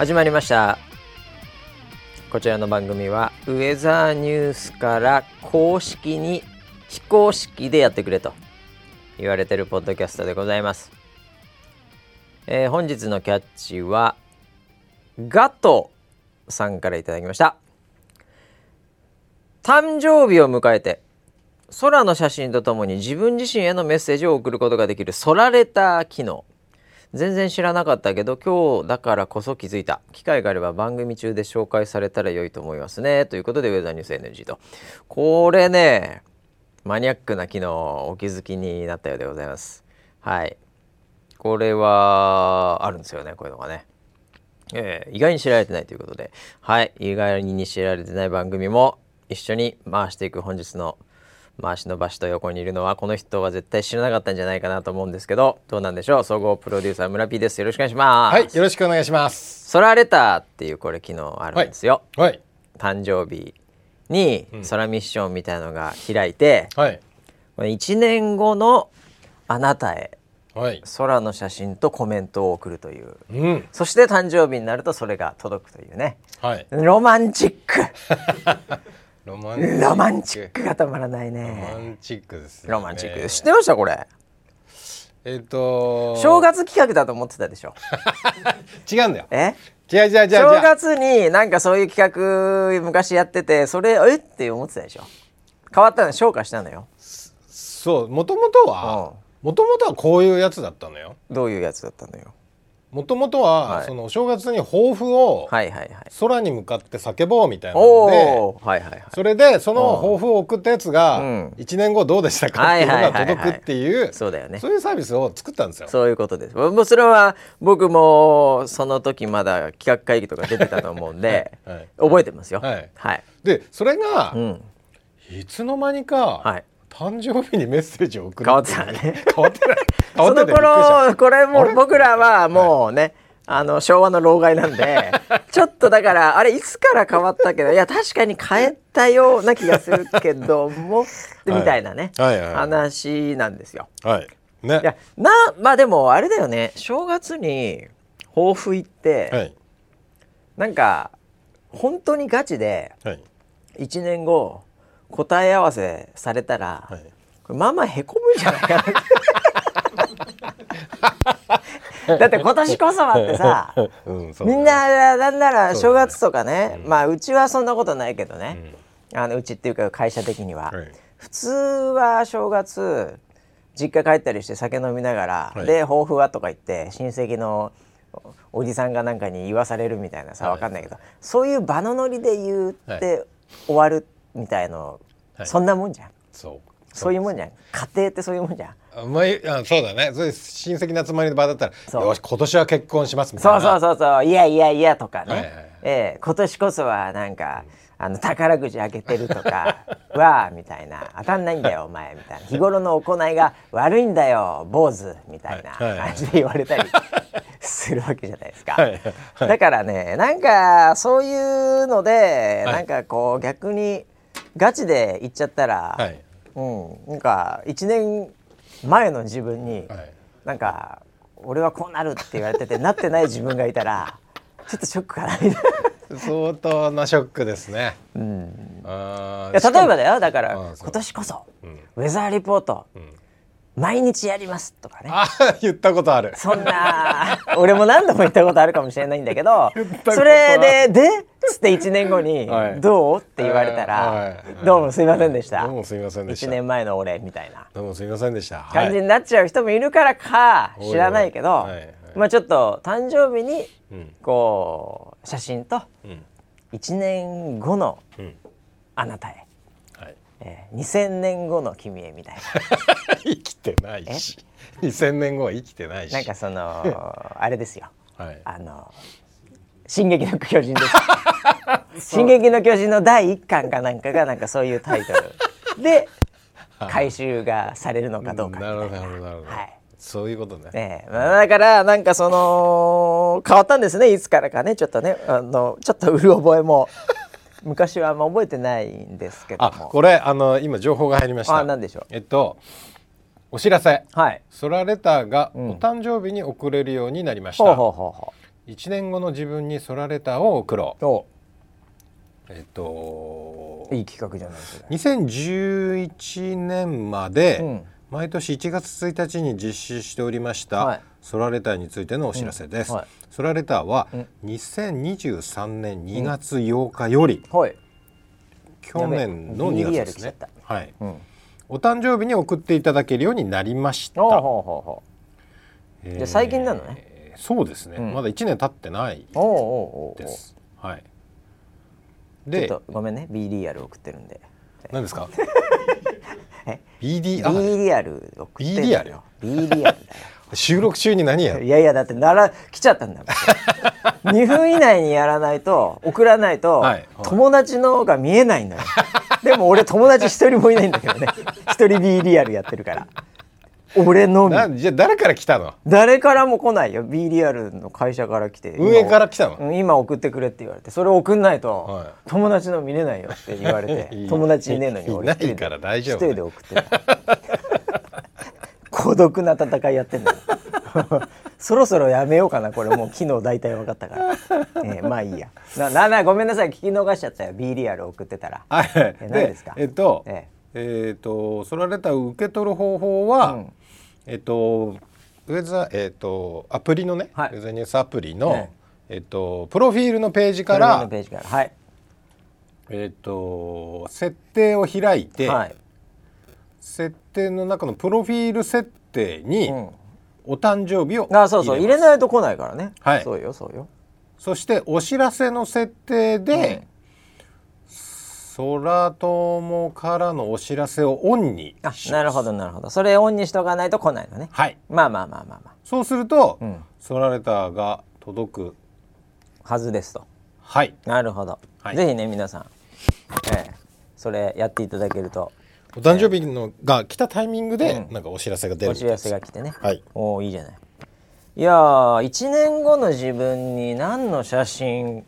始まりました。こちらの番組はウェザーニュースから公式に非公式でやってくれと言われてるポッドキャストでございます、えー本日のキャッチはガトさんからいただきました。誕生日を迎えて空の写真とともに自分自身へのメッセージを送ることができる空レター機能。全然知らなかったけど今日だからこそ気づいた。機会があれば番組中で紹介されたら良いと思いますね。ということでウェザーニュース NG と。これねマニアックな機能お気づきになったようでございます。はい。これはあるんですよねこういうのがね。えー意外に知られてないということで。はい。意外に知られてない番組も一緒に回していく本日の回しの場所と横にいるのはこの人は絶対知らなかったんじゃないかなと思うんですけどどうなんでしょう？総合プロデューサー村 P です。よろしくお願いします。はい、よろしくお願いします。ソラレターっていうこれ機能あるんですよ、はい、誕生日に空ミッションみたいなのが開いて、はい、これ1年後のあなたへはい。空の写真とコメントを送るという。うん、そして誕生日になるとそれが届くというね。はい。ロマンチック ロマンロマンチックがたまらないロマねンチックです、ね。ロマンチック知ってましたこれ？えっ、と正月企画だと思ってたでしょ。違うんだよ。え？違う違う違う違う。正月になんかそういう企画昔やっててそれえ？って思ってたでしょ。変わったの昇華したのよ。そう、もともとは、もともとはこういうやつだったのよ。どういうやつだったのよもともとは、はい。そのお正月に抱負を空に向かって叫ぼうみたいなおので。それでその抱負を送ったやつがうん。1年後どうでしたかっていうのが届くっていうそういうサービスを作ったんですよ。そういうことです。もうそれは僕もその時まだ企画会議とか出てたと思うんで はい。覚えてますよ。はい。はい、でそれが、うん。いつの間にか、はい誕生日にメッセージを送る変わってたね。変わってない。変その頃これも僕らはもうね、あの昭和の老害なんで ちょっとだからあれいつから変わったけどいや確かに変えたような気がするけどもみたいなね、はいはいはい。話なんですよ。はい。ね。いやなまあでもあれだよね。正月に抱負言って、はい。なんか本当にガチではい。1年後答え合わせされたら、はい。これまあまあへこむんじゃないかな。だって今年こそはってさうんみんななんなら正月とかねまあうちはそんなことないけどね、あのうちっていうか会社的には、はい。普通は正月実家帰ったりして酒飲みながら、はい。で抱負はとか言って親戚のおおじさんがなんかに言わされるみたいなさはい。わかんないけど、そういう場のノリで言っては終わるみたいの、はい。そんなもんじゃん。そう。そういうもんじゃん。家庭ってそういうもんじゃん。あまああそうだね。そういう親戚の集まりの場だったらそう。よし今年は結婚しますみたそいうな。そうそうそういやいやいやとかね、はいはいはい。ええ今年こそはなんかあの宝くじ開けてるとか。わあみたいな。当たんないんだよお前みたいな。日頃の行いが悪いんだよ坊主。みたいなはいはいはい。感じで言われたり するわけじゃないですか、はいはい。だからねなんかそういうので、はい。なんかこう逆にガチで言っちゃったら、はい。うんなんか1年前の自分に、はい。なんか俺はこうなるって言われててなってない自分がいたら ちょっとショックかなみたいな。相当なショックですね。うん。あいや例えばだよ。だから今年こそうん。ウェザーリポート。ん毎日やりますとかね。あ言ったことある。そんな俺も何度も言ったことあるかもしれないんだけど それで「で?」っつって1年後にはい「どう?」って言われたはらい「どうもすいませんでした。どうもすみませんでし1た年前の俺」みたいな。どうもすみませんでした。感じになっちゃう人もいるからか知らないけどはい。はい。まあちょっと誕生日にうん。こう写真とうん。1年後のうん。あなたへ、はいえー2000年後の君へみたいな。生きてないし。2000年後は生きてないし。なんかその あれですよ。はい。あの「進撃の巨人」です 「進撃の巨人」の第一巻かなんかがなんかそういうタイトル。で回収がされるのかどうかないるほなどなるほどなるほど、はい。そういうことね。ねえ。まあだからなんかその変わったんですね。いつからかね。ちょっとね。あのちょっとうる覚えも昔はあんま覚えてないんですけどあもこれあの今情報が入りました。あ何でしょう？えっとお知らせ。はい。ソラレターがうんお誕生日に送れるようになりました、ほうほうほうほ1年後の自分にソラレターを送ろう。おえっといい企画じゃないそれ2011年まで、うん。毎年1月1日に実施しておりました、はいソラレターについてのお知らせです、うんはい。ソラレターはうん。2023年2月8日より、はい。去年の2月ですね。BDR はい。うん。お誕生日に送っていただけるようになりました。ほう最近なのね。そうですね、うん。まだ1年経ってないです。はい。でとごめんね。B リアル送ってるんで。何ですか？え？BD B あリアル送ってる B リアル B リアルだよ収録中に何やる？いやいやだってなら来ちゃったんだもん。2分以内にやらないと送らないと、はい。はい友達のが見えないんだよ。でも俺友達一人もいないんだけどね。一人 B リアルやってるから。俺のみ。なじゃあ誰から来たの？誰からも来ないよ。B リアルの会社から来て。上から来たの？うん今送ってくれって言われて。それ送んないと、はい。友達の見れないよって言われて。友達いねえのにい俺一人で人で送ってた 孤独な戦いやってんだよ。そろそろやめようかなこれ。もう昨日大体分かったから、えーまあいいや。なななごめんなさい。聞き逃しちゃったよ。B リアル送ってたら。はいえ何ですか？えっとええ。っとソラレターを受け取る方法は、うん。えっとウェザーえっとアプリのね、はい。ウェザーニュースアプリの、ええ。っとプロフィールのページかこれのらページからはい、えっと設定を開いて、はい設定の中のプロフィール設定に、うん。お誕生日をあそうそう。入れいないと来ないからね、はい。そうよそうよ。そしてお知らせの設定で、空友からのお知らせをオンにあしなるほどなるほど。それオンにしとかないと来ないのね。はい。まあまあまあまあまそうすると、あうん。ソラレターが届くはずですと。はい。なるほど、はい。ぜひね皆さん、ええそれやっていただけるとお誕生日のが来たタイミングで、うん。なんかお知らせが出るお知らせが来てね、はい。おおいいじゃない。いやー1年後の自分に何の写真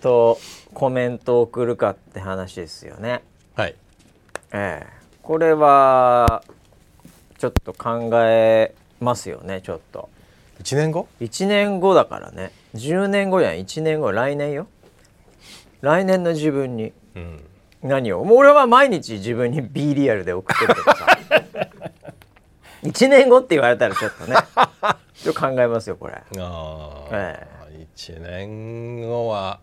とコメントを送るかって話ですよね。はい。ええ。これはちょっと考えますよねちょっと。1年後？1年後だからね。10年後やん1年後来年よ。来年の自分に。うん何を？もう俺は毎日自分に B リアルで送ってるけどさ。1年後って言われたらちょっとね。ちょっと考えますよこれ。ああ、え1年後は。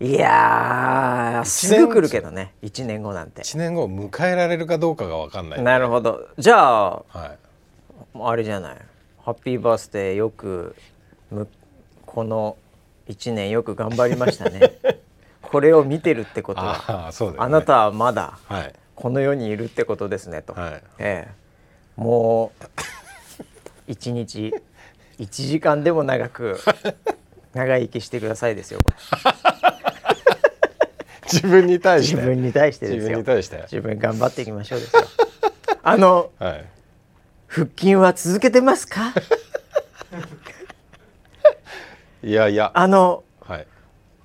いやーすぐ来るけどね。1年後なんて。1年後を迎えられるかどうかが分かんない。なるほど。じゃあはい。あれじゃない。ハッピーバースデーよくむこの1年よく頑張りましたねこれを見てるってことはあね。あなたはまだはい。この世にいるってことですねと、はい。ええ。もう一日1時間でも長く長生きしてくださいですよこ 自分に対れして？自分に対してです自よ分に対して？自分頑張っていきましょうですよ。あのはい。腹筋は続けてますか？いやいや。あのはい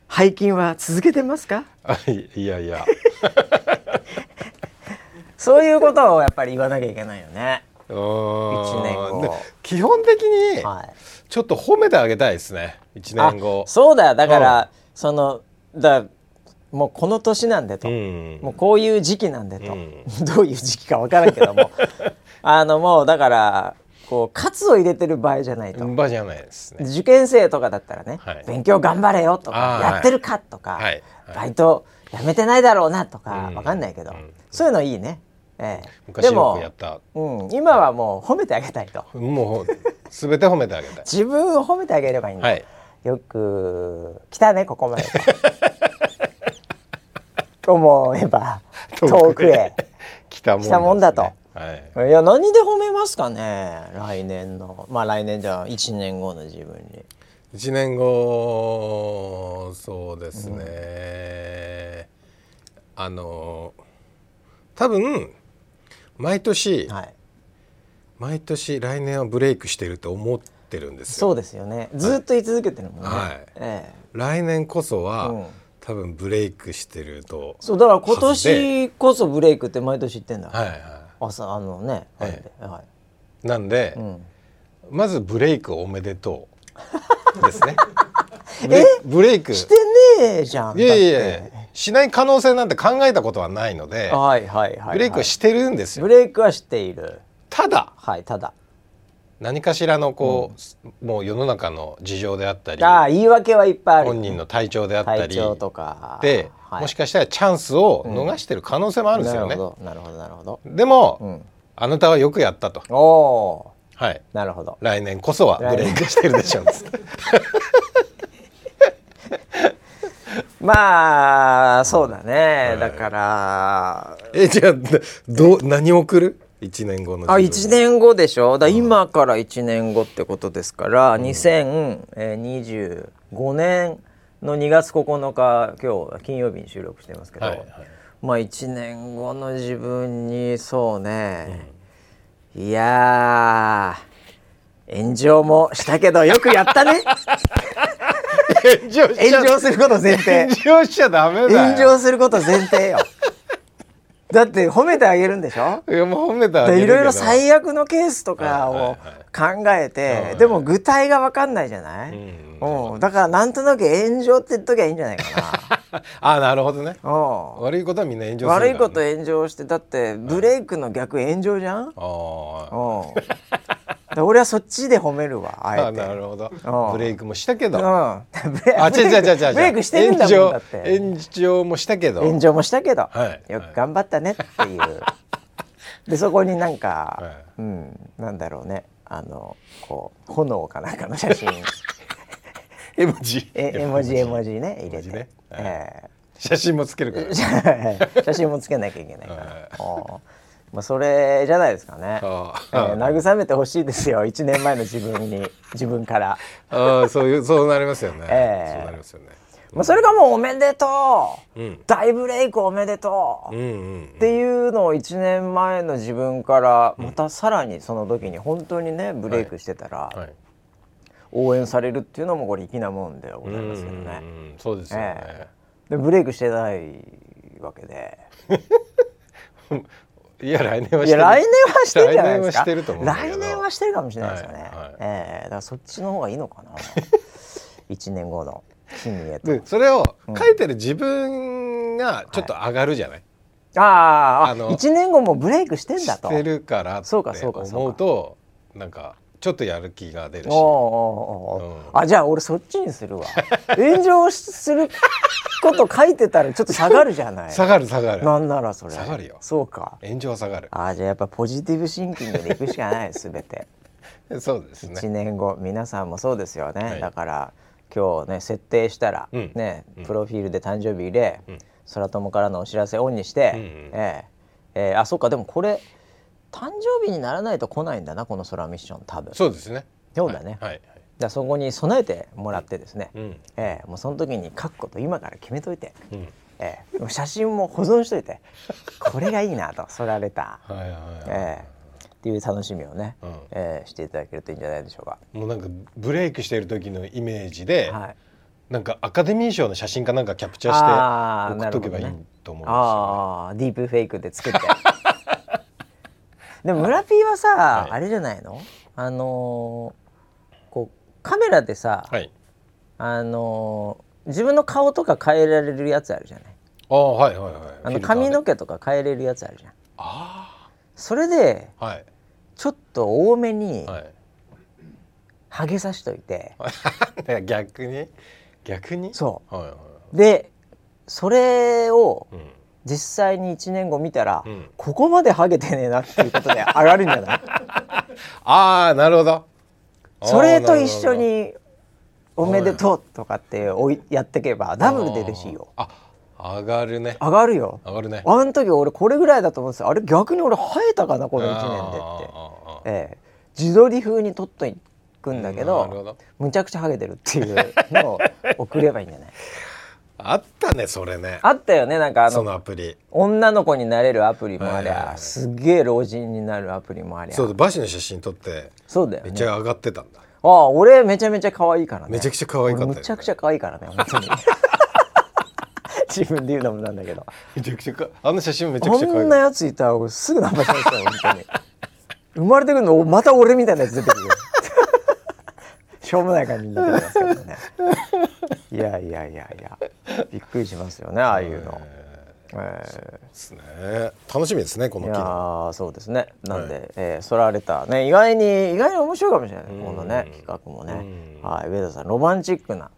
背筋は続けてますか？あ いいやいや。そういうことをやっぱり言わなきゃいけないよね。うー。ん年後。で基本的にはい。ちょっと褒めてあげたいですね。1年後。あそうだよ。だから、そのだもうこの年なんでと、うん。もうこういう時期なんでと、うん。どういう時期かわからんけども。あのもうだからこう喝を入れてる場合じゃないと、場じゃないですね。受験生とかだったらね、はい。勉強頑張れよとかやってるかとか、はい。はい。バイトやめてないだろうなとかうん。わかんないけど、うん。そういうのいいね。ええ、でもくやった。うん、今はもう褒めてあげたいと。もう全て褒めてあげたい。自分を褒めてあげればいいんだ、はい。よく来たねここまで。と思えば遠くへ。来たもんだとはい。いや何で褒めますかね？来年の。まあ来年じゃあ1年後の自分に。1年後そうですね、あの多分毎年、はい。毎年来年はブレイクしてると思ってるんですよ。そうですよね。ずっと言い続けてるもんね、はい。ええ。来年こそは、うん。多分ブレイクしてると。そうだから今年こそブレイクって毎年言ってんだ、はいは朝あのね、ええ。はい。いなんで、うん、まずブレイクおめでとう。ですね。ブレブレイク。してねえじゃんいやいやしない可能性なんて考えたことはないのでてはいはいはい、はい、ブレイクはしてるんですよブレイクはしているただはいただ何かしらのこう、もう世の中の事情であったりああ言い訳はいっぱいある本人の体調であったり体調とか。で、はい、もしかしたらチャンスを逃してる可能性もあるんですよね、なるほどなるほどなるほど。でも、うん。あなたはよくやったと。おおはい。ーなるほど。来年こそはブレイクしてるでしょう。まあそうだね、だから。えじゃあどう何を送る？1年後のあ自分1年後でしょ？だ今から1年後ってことですから、2025年の2月9日今日金曜日に収録してますけど、はいはい。まあ1年後の自分にそうね、いやー炎上もしたけどよくやったね。炎上炎上すること前提。炎上しちゃダメだよ。炎上すること前提よだって褒めてあげるんでしょ？いやもう褒めたらでいろいろ最悪のケースとかを考えてでも具体が分かんないじゃない、うん、だからなんとなく炎上って言っときゃいいんじゃないか あなるほどね。悪いことはみんな炎上ね、悪いこと炎上してだってブレイクの逆炎上じゃん、うん、あで俺はそっちで褒めるわあえて。なるほど。うん。ブレイクもしたけど。うん、あブレ違う違う違う違う。ブレイクしてるんだもんだって。炎上もしたけど。炎上もしたけど、はいよく頑張ったねっていう。でそこになんか、はい。うんなんだろうね。あのこう炎かなんかの写真。絵文字。え絵文字絵文字ね入れて、ね。はい。え写真もつけるから。え 写真もつけなきゃいけないから、はいまあ、それじゃないですかね、あえーー慰めてほしいですよ。1年前の自分に。自分から、あーそういうそうなりますよね、ええ。そうなりますよね。まあ、それがもうおめでとう、うん。大ブレイクおめでとう、うんうんっていうのを1年前の自分からまたさらにその時に本当にねブレイクしてたらはい。応援されるっていうのもこれ粋なもんでごうんうんざいますけどね。うんそうですよね、え。でブレイクしてないわけで いや来年はしてる。来年はしてるじゃないですか。来年はしてると思うんだけど来年はしてるかもしれないですよね、はいはい。ええだからそっちの方がいいのかな。1年後の君へと。でそれを書いてる自分がちょっと上がるじゃない、ああああの1年後もブレイクしてんだと。してるからってそうかそうかそうか。思うとなんかちょっとやる気が出るし。うん。あじゃあ俺そっちにするわ。炎上すること書いてたらちょっと下がるじゃない。下がる下がる。なんならそれ。下がるよ。そうか。炎上は下がる。あじゃあやっぱポジティブシンキングでいくしかないすべて。そうですね。1年後皆さんもそうですよね、はい。だから今日ね設定したら、うん。ねうん。プロフィールで誕生日入れ、うん。空友からのお知らせオンにして、うん。うんええ。ええ。あそうか。でもこれ誕生日にならないと来ないんだなこの空ミッション多分。そうですね。そうだね、はい。はいじゃあそこに備えてもらってですね、うん。ええもうその時に書くこと今から決めといて、うん。ええもう写真も保存しといてこれがいいなとそられた、はいはいはい、ええっていう楽しみをね、うん。ええしていただけるといいんじゃないでしょうか。もうなんかブレイクしている時のイメージで、はい。なんかアカデミー賞の写真かなんかキャプチャあーーして送っとけばいいと思うんですよ、ああディープフェイクで作って。でも村 P はさ、はい。あれじゃないの？あのーカメラでさ、はい。あのー自分の顔とか変えられるやつあるじゃない？ああはいはいはい。あの髪の毛とか変えれるやつあるじゃん。あそれであはい。ちょっと多めにはい。ハゲさしといて、い 逆に？逆に？そう。はいはいでそれをうん。実際に1年後見たら、うん。ここまでハゲてねえなっていうことで上がるんじゃない？ああなるほどそれと一緒に「おめでとう」とかっておい。やってけばダブルで嬉しいよ。あ上がるね。上がるよ。上がるね。あの時俺これぐらいだと思うんですよ。あれ逆に俺生えたかなこの1年でって、ええ、自撮り風に撮っとくんだけど。むちゃくちゃハゲてるっていうのを送ればいいんじゃない？あったねそれね。あったよねなんかあそののアプリ。女の子になれるアプリもありゃ、すっげえ老人になるアプリもありゃ。そうだバシの写真撮ってそうだよね。めっちゃ上がってたんだ。ああ俺めちゃめちゃ可愛いからね。めちゃくちゃ可愛かったよね俺むちゃくちゃ可愛いからね本当に。自分で言うのもなんだけど。めちゃくちゃかあの写真もめちゃくちゃ可こんな愛かっやついたら俺すぐナンパしますよ本当に。生まれてくるのまた俺みたいなやつ出てくるよしょうもない感じになってますけどね。いやいやいやいや。びっくりしますよねああいうの。えー、ですね。楽しみですねこのいやそうですね。なんで、はい、えー、ソラレターね。意外に意外に面白いかもしれないこのね企画もね。はい。上田さんロマンチックな、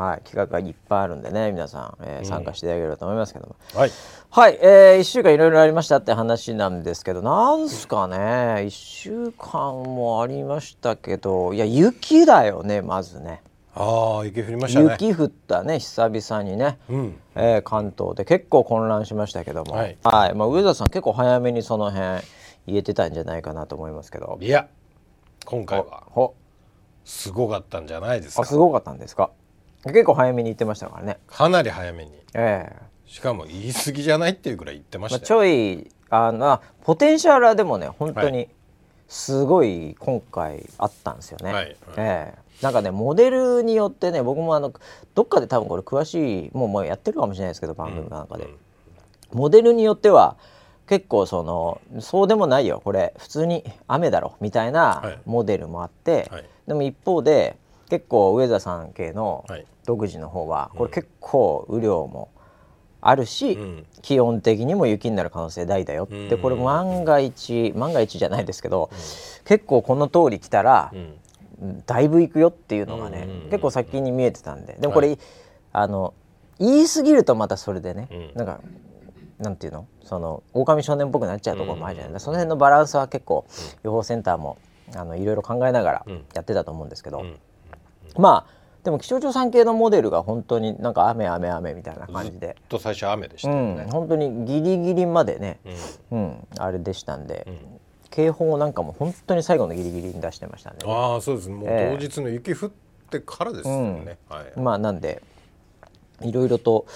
はい、はい、企画がいっぱいあるんでね皆さん、えー、参加していただければと思いますけども、はい、はい、えー、1週間いろいろありましたって話なんですけどなんすかね1週間もありましたけどいや雪だよねまずね。ああ雪降りましたね。雪降ったね久々にね、うん、えー、関東で結構混乱しましたけども、はい、はい、まあ、上田さん結構早めにその辺言えてたんじゃないかなと思いますけど。いや今回はすごかったんじゃないですか。すごかったんですか？結構早めに言ってましたからね。かなり早めに、えー、しかも言い過ぎじゃないっていうぐらい言ってました、まあ、ちょいあのポテンシャルはでもね本当にすごい今回あったんですよね、はい。はい、え。ーなんかねモデルによってね僕もあのどっかで多分これ詳しいもうもうやってるかもしれないですけど番組なんかで、モデルによっては結構そのそうでもないよこれ普通に雨だろみたいなモデルもあって、はい、でも一方で結構上田さん系の独自の方はこれ結構雨量もあるし、うん、気温的にも雪になる可能性大だよってこれ万が一万が一じゃないですけど、うん、結構この通り来たら、だいぶ行くよっていうのがね、結構先に見えてたんで。でもこれ、はい、あの言い過ぎるとまたそれでね、うん、なんかなんていうの？その狼少年っぽくなっちゃうところもあるじゃない。ですか、その辺のバランスは結構予報センターもあのいろいろ考えながらやってたと思うんですけど、まあでも気象庁さん系のモデルが本当になんか雨雨雨みたいな感じで。と最初雨でしたよね、うん、本当にギリギリまでね、うん、うん、あれでしたんで、警報なんかも本当に最後のギリギリに出してましたね。ああそうです。もう当日の雪降ってからですよね、えーはい、まあなんでいろいろと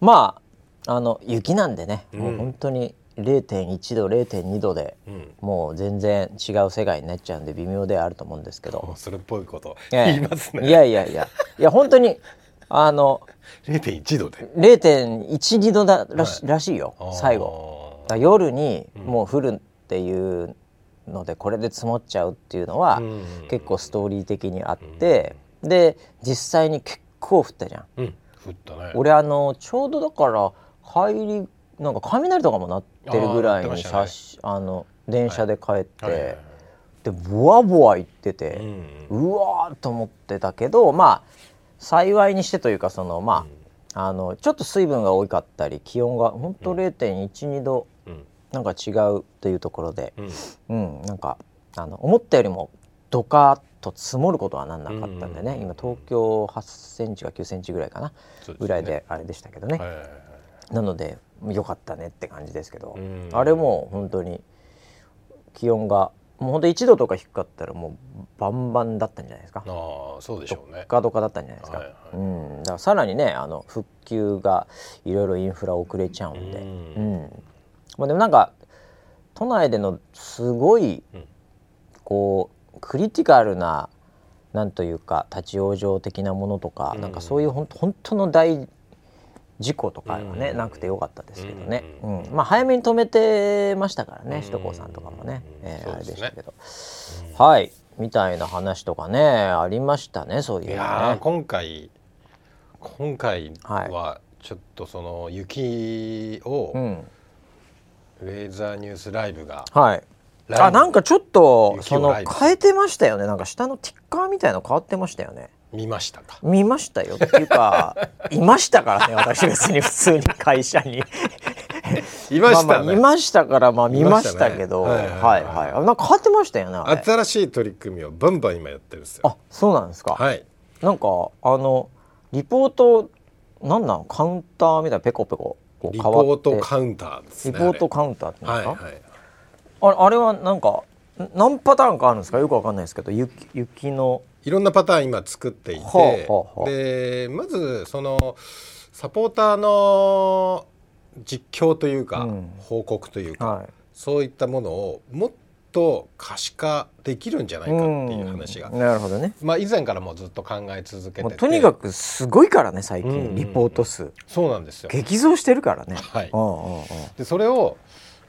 まああの雪なんでね、うん、もう本当に0.1度0.2度で、うん、もう全然違う世界になっちゃうんで微妙ではあると思うんですけど。それっぽいこと言いますね、いやいやいや。いや本当にあの0.1度で。0.12度だらしはい、らしいよ最後。夜にもう降るっていうのでこれで積もっちゃうっていうのは結構ストーリー的にあって、で実際に結構降ったじゃん、降ったね。俺あのちょうどだから帰りなんか雷とかも鳴ってるぐらいに写真あ、ね、の電車で帰って、はい。はいはい、でボワボワ言ってて、うん、うわーと思ってたけどまあ幸いにしてというかそのまあ、うん、あのちょっと水分が多かったり気温が本当0.12度なんか違うというところで、うん、うん、なんかあの思ったよりもドカッと積もることはなんなかったんでね、今東京8センチか9センチぐらいかな、ね、ぐらいであれでしたけどね、なのでよかったねって感じですけど、あれも本当に気温がもう本当1度とか低かったらもうバンバンだったんじゃないですか。あそうでしょうね。どかどかだったんじゃないですか。はいはい、うん、だからさらにねあの復旧がいろいろインフラ遅れちゃうんで、うん、まあ、でもなんか都内でのすごいこうクリティカルななんというか立ち往生的なものとか、うん、なんかそういう本当本当の大事故とかはね、うん、なくてよかったですけどね、うん、うん、まあ、早めに止めてましたからね首都高さんとかもね、えー、あれでしたけど、はい。みたいな話とかねありましたねそういうね。いや今回今回はちょっとその雪を、うん。ウェザーニュースライブがはい。あなんかちょっとその変えてましたよね。なんか下のティッカーみたいの変わってましたよね見ましたか？見ましたよっていうか いましたからね私別に普通に会社に。いました、ね、まあ、まあ、見ましたからまあ見ましたけど、ね、はいはいはい、はい、なんか変わってましたよね新しい取り組みをバンバン今やってるんですよ。あそうなんですか。はい。なんかあのリポートなんなん？カウンターみたいなペコペコこうリポートカウンターですねリポートカウンターってですか、はいはい、ああれはなんか何パターンかあるんですか？よくわかんないですけど雪雪のいろんなパターン今作っていて、でまずそのサポーターの実況というか、うん、報告というか、はい、そういったものをもっと可視化できるんじゃないかっていう話が、なるほどね、まあ、以前からもずっと考え続けてとにかくすごいからね最近、リポート数。そうなんですよ。激増してるからね。はい。でそれを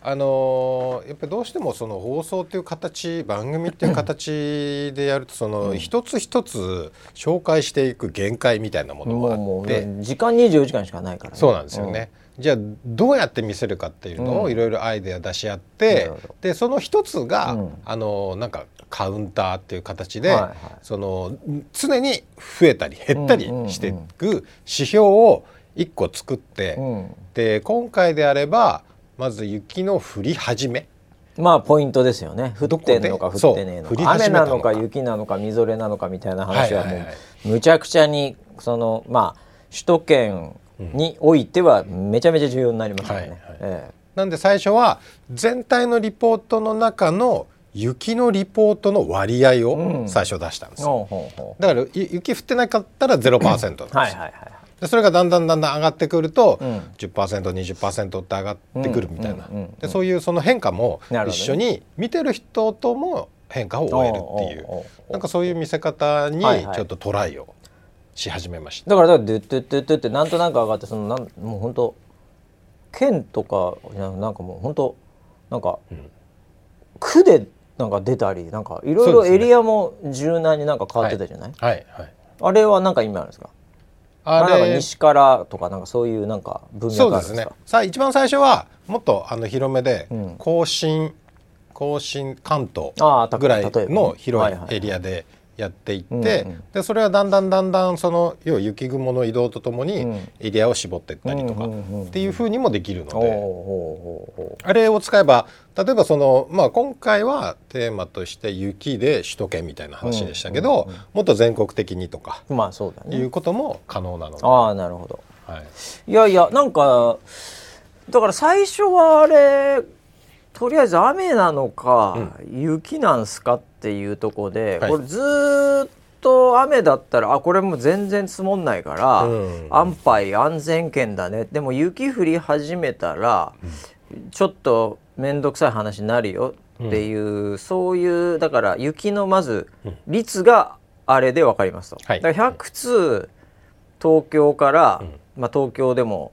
あのー、やっぱりどうしてもその放送っていう形番組っていう形でやるとその一つ一つ紹介していく限界みたいなものがあって。時間24時間しかないから、ね、そうなんですよね。うん、じゃあどうやって見せるかっていうのをいろいろアイデア出し合って、うん、でその一つが、うん、あのなんかカウンターっていう形で、はいはい、その常に増えたり減ったりしていく指標を1個作って、で今回であればまず雪の降り始め。まあポイントですよね。降ってんのか降ってねえのか雨なのか雪なのかみぞれなのかみたいな話はもうむちゃくちゃにそのまあ首都圏においてはめちゃめちゃ重要になりますよね。ええ、なんで最初は全体のリポートの中の雪のリポートの割合を最初出したんですよ、うん、だから雪降ってなかったら0%なんですよ、はいはいはいでそれがだんだんだんだん上がってくると、うん、10%20% って上がってくるみたいな、でそういうその変化も一緒に見てる人とも変化を終えるっていう。なんかそういう見せ方にちょっとトライをし始めました、だからだからドゥッドゥッドゥッドゥってなんとなく上がってそのなんもう本当県とかなんかもう本当なんか、うん、区でなんか出たりなんかいろいろエリアも柔軟になんか変わってたじゃない、はい、はい、あれはなんか意味あるんですか？あれ西からとかなんかそういうなんか文脈そうですね。さあ一番最初はもっとあの広めで、甲信甲信関東ぐらいの広い。エリアでやっていって、でそれはだんだんだんだんその要は雪雲の移動とともにエリアを絞っていったりとかっていうふうにもできるので、あれを使えば例えばその、まあ、今回はテーマとして雪で首都圏みたいな話でしたけど、もっと全国的にとか、まあそうだね、いうことも可能なので。ああなるほど、はい、いやいやなんかだから最初はあれとりあえず雨なのか、うん、雪なんすかっていうとこで、はい、これずっと雨だったらあこれもう全然積もんないから、うん、安牌安全圏だね。でも雪降り始めたら、うん、ちょっと面倒くさい話になるよっていう、そういうだから雪のまず率があれで分かりますと。はい、だから100通東京から、まあ、東京でも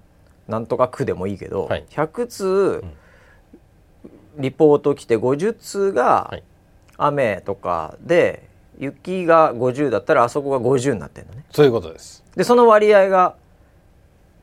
なんとか区でもいいけど、はい、100通、リポート来て50通が雨とかで雪が50だったらあそこが50になってるのね。そういうことです。でその割合が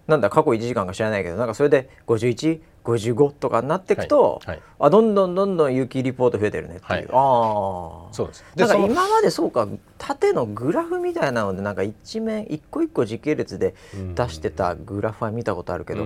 なんだ過去1時間か知らないけどなんかそれで5155とかになっていくと、はい。はい、あどんどんどんどん雪リポート増えてるねっていう、はい、ああそうです。なんか今までそうか縦のグラフみたいなのでなんか一面一個一個時系列で出してたグラフは見たことあるけど、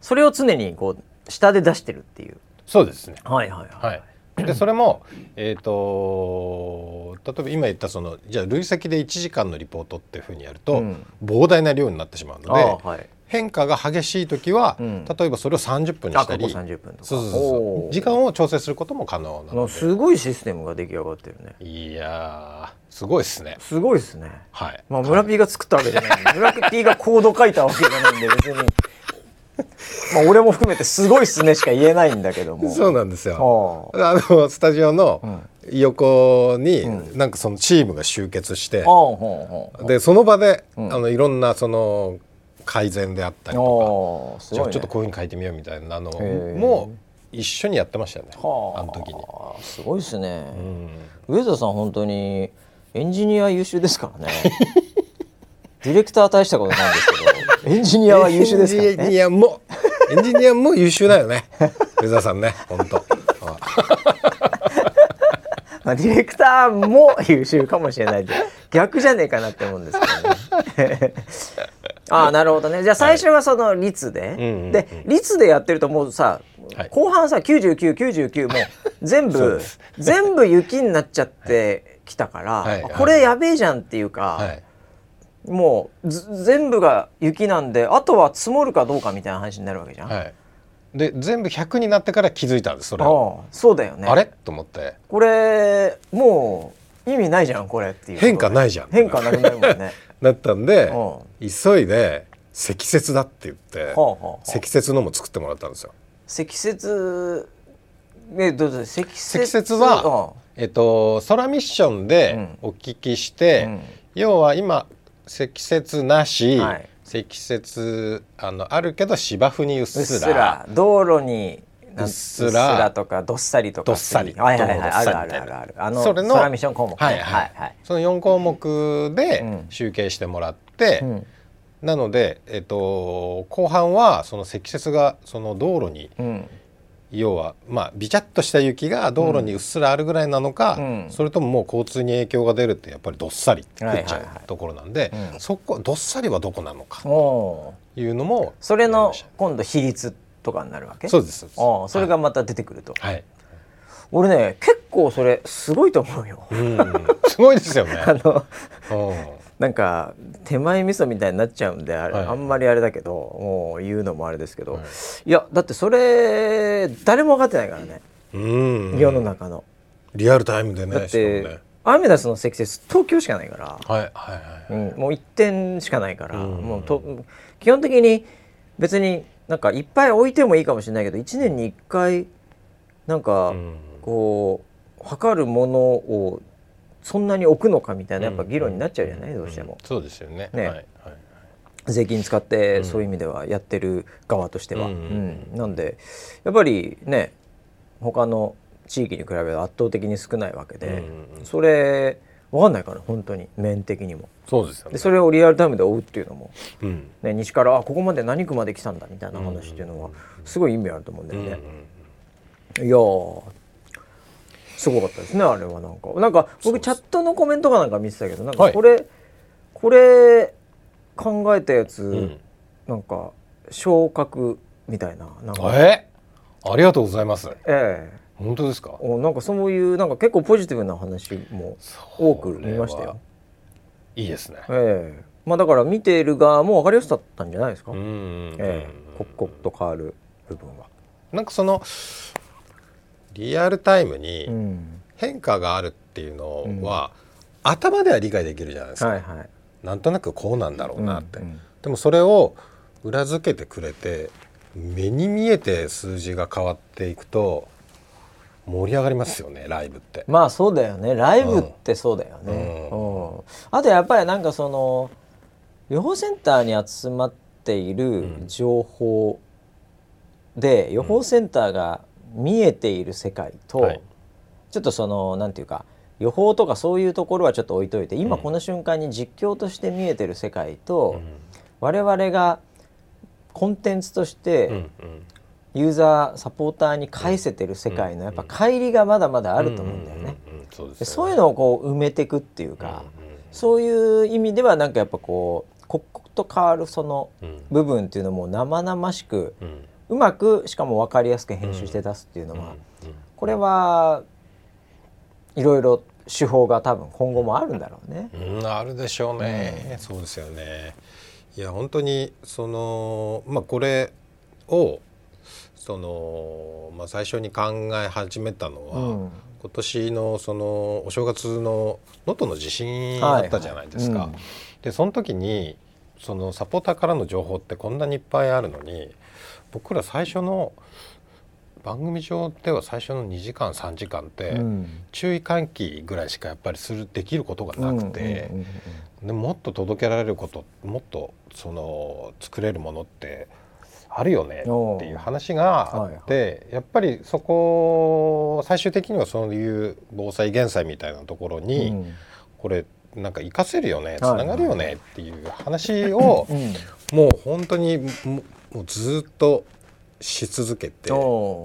それを常にこう下で出してるっていう。そうですね。はいはい。はい。で それも、えーと、例えば今言ったそのじゃあ累積で1時間のリポートっていうふうにやると、うん、膨大な量になってしまうので、はい、変化が激しい時は、うん、例えばそれを30分にしたり30分とか。そうそうそう時間を調整することも可能なので。すごいシステムが出来上がってるね。いやすごいですね。すごいですね。はい。まあ村 P が作ったわけじゃない、村 P がコード書いたわけじゃないんで別に まあ俺も含めてすごいっすねしか言えないんだけども。そうなんですよ。あ。のスタジオの横になんかそのチームが集結して、うん、でその場で、あのいろんなその改善であったりとか、ね、じゃあちょっとこういうふうに書いてみようみたいなのも一緒にやってましたよね。あ。の時に。すごいですね、うん、上田さん本当にエンジニア優秀ですからね。ディレクター大したことないんです エンジニアは優秀ですからね。エンジニアもエンジニアも優秀だよね。江澤さんね、本当。まあ、ディレクターも優秀かもしれないで逆じゃねえかなって思うんですけどね。ああなるほどねじゃあ最初はその率で、はい、で率でやってるともうさ、はい、後半さ9999もう全部全部雪になっちゃってきたから、はい、これやべえじゃんっていうか。はいもう全部が雪なんであとは積もるかどうかみたいな話になるわけじゃん。はい、で全部100になってから気づいたんですそれ。そうだよね。あれ？と思って。これもう意味ないじゃんこれっていう変化ないじゃん。変化なくなるもんね。なったんで急いで積雪だって言って、はあはあ、積雪のも作ってもらったんですよ。積雪えどうぞ積雪は、えっと、空ミッションでお聞きして、うん、要は今積雪なし、はい、積雪あのあるけど芝生にうっすら。道路にうっすら。とかどっさりとかどっさり。はいはいはい。あるあるあるある。あのそれのミッション項目、ね、はいはい、はい、その4項目で集計してもらって、うん、なので、えっと、後半はその積雪がその道路に、うん要はまあびちゃっとした雪が道路にうっすらあるぐらいなのか、うん、それとももう交通に影響が出るってやっぱりどっさり降っちゃうところなんで、そこどっさりはどこなのかというのもそれの今度比率とかになるわけ？そうですあそれがまた出てくると、はい、俺ね結構それすごいと思うよ、うん、すごいですよね。あのなんか手前味噌みたいになっちゃうんであれ、はい、あんまりあれだけどもう言うのもあれですけど、はい、いやだってそれ誰も分かってないからね。世の中の。リアルタイムでねだってね。アメダスの積雪東京しかないから、はいはいはいうん、もう1点しかないから、もうと基本的に別になんかいっぱい置いてもいいかもしれないけど1年に1回なんかこう測るものをそんなに置くのかみたいなやっぱ議論になっちゃうじゃない、どうしても。そうですよね。ね、はい。税金使ってそういう意味ではやってる側としては。うん。なんでやっぱりね他の地域に比べると圧倒的に少ないわけで、それ分かんないから本当に。面的にも。そうですよ、ね、でそれをリアルタイムで追うっていうのも、うん、ね、西からあここまで何区まで来たんだみたいな話っていうのはすごい意味あると思うんだよね。いやすごかったですねあれはなんか。なんか僕チャットのコメントかなんか見てたけどなんかこれ、はい、これ考えたやつ、うん、なんか昇格みたいななんか。え？ありがとうございます。ええ。本当ですか？おなんかそういうなんか結構ポジティブな話も多く見ましたよ。いいですね。ええ。まあだから見ている側も分かりやすかったんじゃないですか？ええ。刻々と変わる部分は。なんかそのリアルタイムに変化があるっていうのは、うん、頭では理解できるじゃないですか、はいはい、なんとなくこうなんだろうなって、うんうん、でもそれを裏付けてくれて目に見えて数字が変わっていくと盛り上がりますよねライブって。まあそうだよね。ライブってそうだよね、うん、うん、あとやっぱりなんかその予報センターに集まっている情報で、予報センターが見えている世界と、はい、ちょっとそのなんていうか予報とかそういうところはちょっと置いといて今この瞬間に実況として見えてる世界と、うん、我々がコンテンツとしてユーザーサポーターに返せてる世界のやっぱ乖離がまだまだあると思うんだよね。そういうのをこう埋めていくっていうか、そういう意味ではなんかやっぱこう刻々と変わるその部分っていうのも生々しく、うまくしかも分かりやすく編集して出すっていうのは、これはいろいろ手法が多分今後もあるんだろうね。うん、あるでしょうね、そうですよね。いや本当にそのまあこれをその、まあ、最初に考え始めたのは、うん、今年のそのお正月の能登の地震あったじゃないですか。はいはいうん、でその時にそのサポーターからの情報ってこんなにいっぱいあるのに僕ら最初の番組上では最初の2時間3時間って、注意喚起ぐらいしかやっぱりするできることがなくて、でもっと届けられることもっとその作れるものってあるよねっていう話があって、やっぱりそこ最終的にはそういう防災減災みたいなところに、これなんか活かせるよねつながるよねっていう話を、もう本当にもうずっとし続けて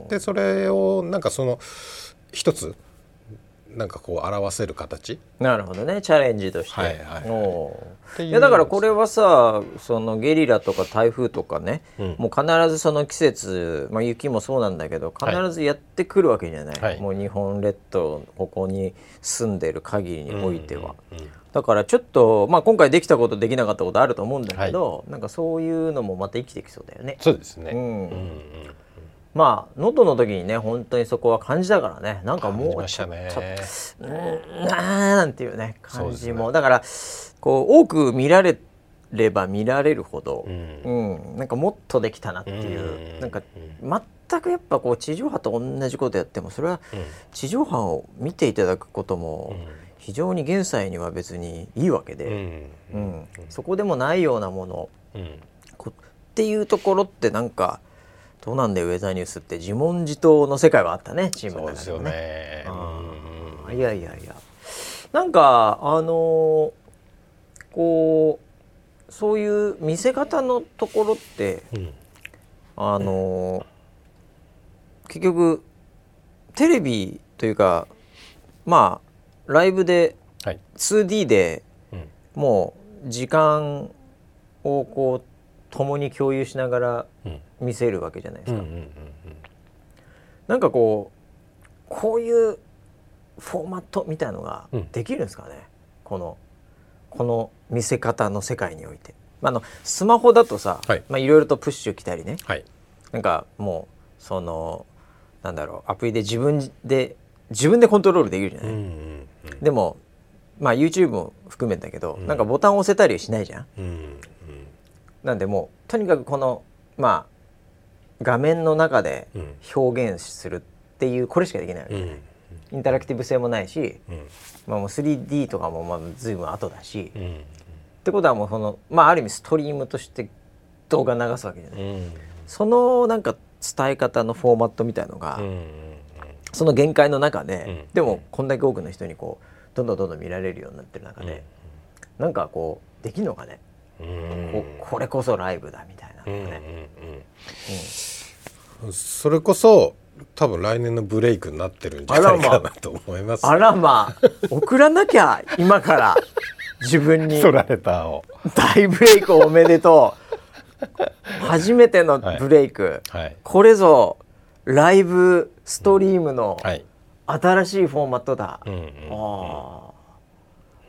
でそれをなんかその一つなんかこう表せる形？なるほどね。チャレンジとして、はいはいい。やだからこれはさそのゲリラとか台風とかね、うん、もう必ずその季節、まあ、雪もそうなんだけど必ずやってくるわけじゃない、はい、もう日本列島ここに住んでる限りにおいては、うんうんうん、だからちょっと、まあ、今回できたことできなかったことあると思うんだけど、はい、なんかそういうのもまた生きてきそうだよね。そうですね、うんうんうんまあ能登の時にね本当にそこは感じたからね。なんかもうちょっとうんななんていうね感じも、ね、だからこう多く見られれば見られるほど、うん、うん、なんかもっとできたなっていう、うん、なんか全くやっぱこう地上波と同じことやってもそれは地上波を見ていただくことも非常に現在には別にいいわけで、うん、うん、そこでもないようなもの、うん、っていうところってなんかどうなんだよウェザーニュースって自問自答の世界はあったねチームの中で、ね、そうですよね、うん、いやいやいや。なんかあのー、こうそういう見せ方のところって、うん、あのー、結局テレビというかまあライブで 2D で、もう時間をこう共に共有しながら見せるわけじゃないですか。なんかこうこういうフォーマットみたいのができるんですかね、うん、このこの見せ方の世界において。まあ、のスマホだとさ、はい。まあ、いろいろとプッシュ来たりね、はい、なんかもうそのなんだろうアプリで自分で自分でコントロールできるじゃない、うんうんうん、でもまあ YouTube も含めだけど、うん、なんかボタンを押せたりしないじゃん、うんうん、なんでもうとにかくこのまあ画面の中で表現するっていうこれしかできないわけ、ね、インタラクティブ性もないし、まあ、もう 3D とかもまあ随分後だし、ってことはもうそのまあある意味ストリームとして動画流すわけじゃない、そのなんか伝え方のフォーマットみたいのが、その限界の中で、でもこんだけ多くの人にこうどんどんどんどん見られるようになってる中で、うなんかこうできるのかね、ここれこそライブだみたいなね。それこそ多分来年のブレイクになってるんじゃないかなと思います、あらまあ送らなきゃ今から自分に。大ブレイクおめでとう。初めてのブレイク、はい。はい、これぞライブストリームの新しいフォーマットだ、うんうん、あ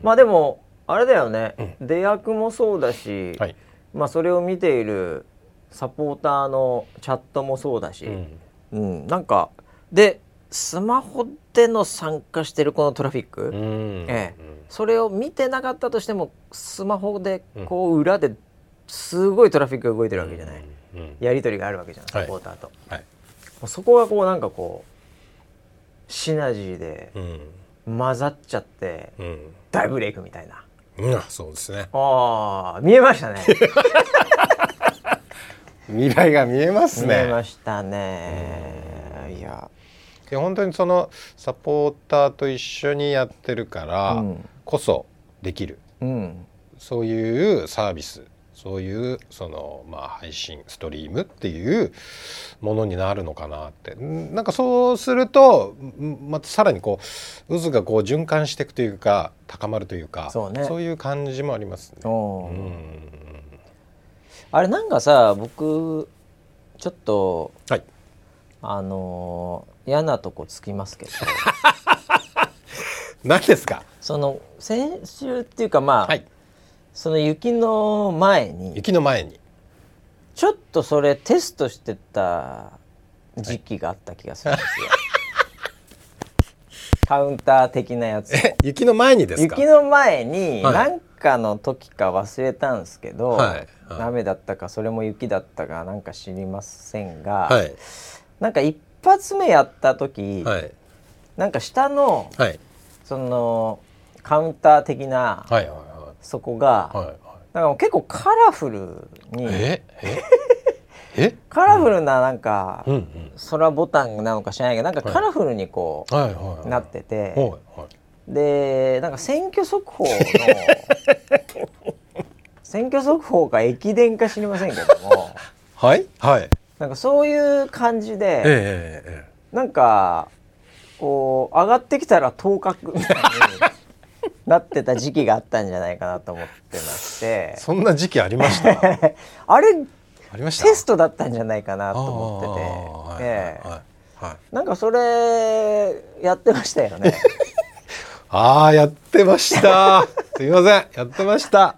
まあでもあれだよね、うん、出役もそうだし、はい、まあそれを見ているサポーターのチャットもそうだし、うん、うん、なんかでスマホでの参加してるこのトラフィック、うん、ええ、それを見てなかったとしてもスマホでこう裏ですごいトラフィックが動いてるわけじゃない、うん、やり取りがあるわけじゃないサポーターと、はい。はい、そこがこうなんかこうシナジーで混ざっちゃって、大ブレイクみたいな、うん、そうですね。ああ見えましたね。未来が見えますね。見えましたね。いや。いや本当にそのサポーターと一緒にやってるからこそできる、うん、そういうサービスそういうそのまあ配信ストリームっていうものになるのかなって。なんかそうするとまたさらにこう渦がこう循環していくというか高まるというかそう,、ね、そういう感じもありますね。うん。あれなんかさ僕ちょっと、はい、あのー、嫌なとこつきますけど。何ですか？その先週っていうかまあ、はい、その雪の前に雪の前に。ちょっとそれテストしてた時期があった気がするんですよ。は いカウンター的なやつ雪の前にです雪の前に何かの時か忘れたんですけど、はい。雨だったかそれも雪だったかなんか知りませんが、はい、なんか一発目やった時、はい、なんか下の、はい、そのカウンター的な、はいはいはい、そこが、はいはい、なんか結構カラフルにえ？え？カラフルななんか、空ボタンなのか知らないけどなんかカラフルにこう、なってて、はいはい、でなんか選挙速報の 選挙速報か駅伝か知りませんけども。はい？はい。なんかそういう感じで、えええ、なんかこう上がってきたら頭角みたいになってた時期があったんじゃないかなと思ってまして。そんな時期ありました？あれありました？テストだったんじゃないかなと思ってて、ええはいはい、なんかそれやってましたよね。ああやってました。すみません。やってました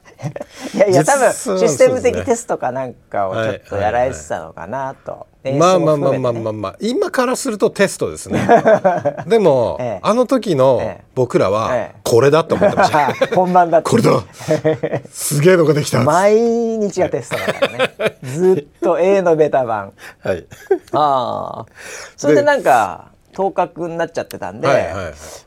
いやいや多分システム的テストかなんかをちょっとやられてたのかなと。まあまあまあまあまあまあ今からするとテストですね。でも、ええ、あの時の僕らはこれだと思ってました、本番だこれだ。すげえのができた。毎日がテストだからね。ずっと A のベタ版。はい。ああ。それでなんか等角になっちゃってたんで、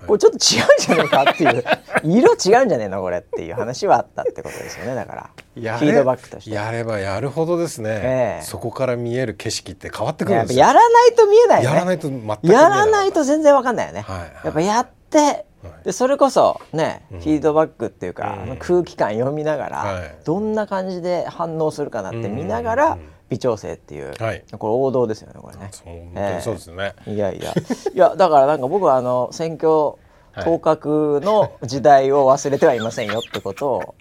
これちょっと違うんじゃないかっていう 色違うんじゃねえのこれっていう話はあったってことですよねだから。フィードバックとして。やればやるほどですね、えー、そこから見える景色って変わってくるんですよ。やらないと見えないよね。やらないと全くやらないと全然わかんないよね、はいはい、やっぱやってでそれこそね、フィードバックっていうか、空気感読みながら、どんな感じで反応するかなって見ながら、微調整っていう、はい、これ王道ですよねこれね。そうですね、いやいや。いやだからなんか僕はあの選挙当確の時代を忘れてはいませんよってことを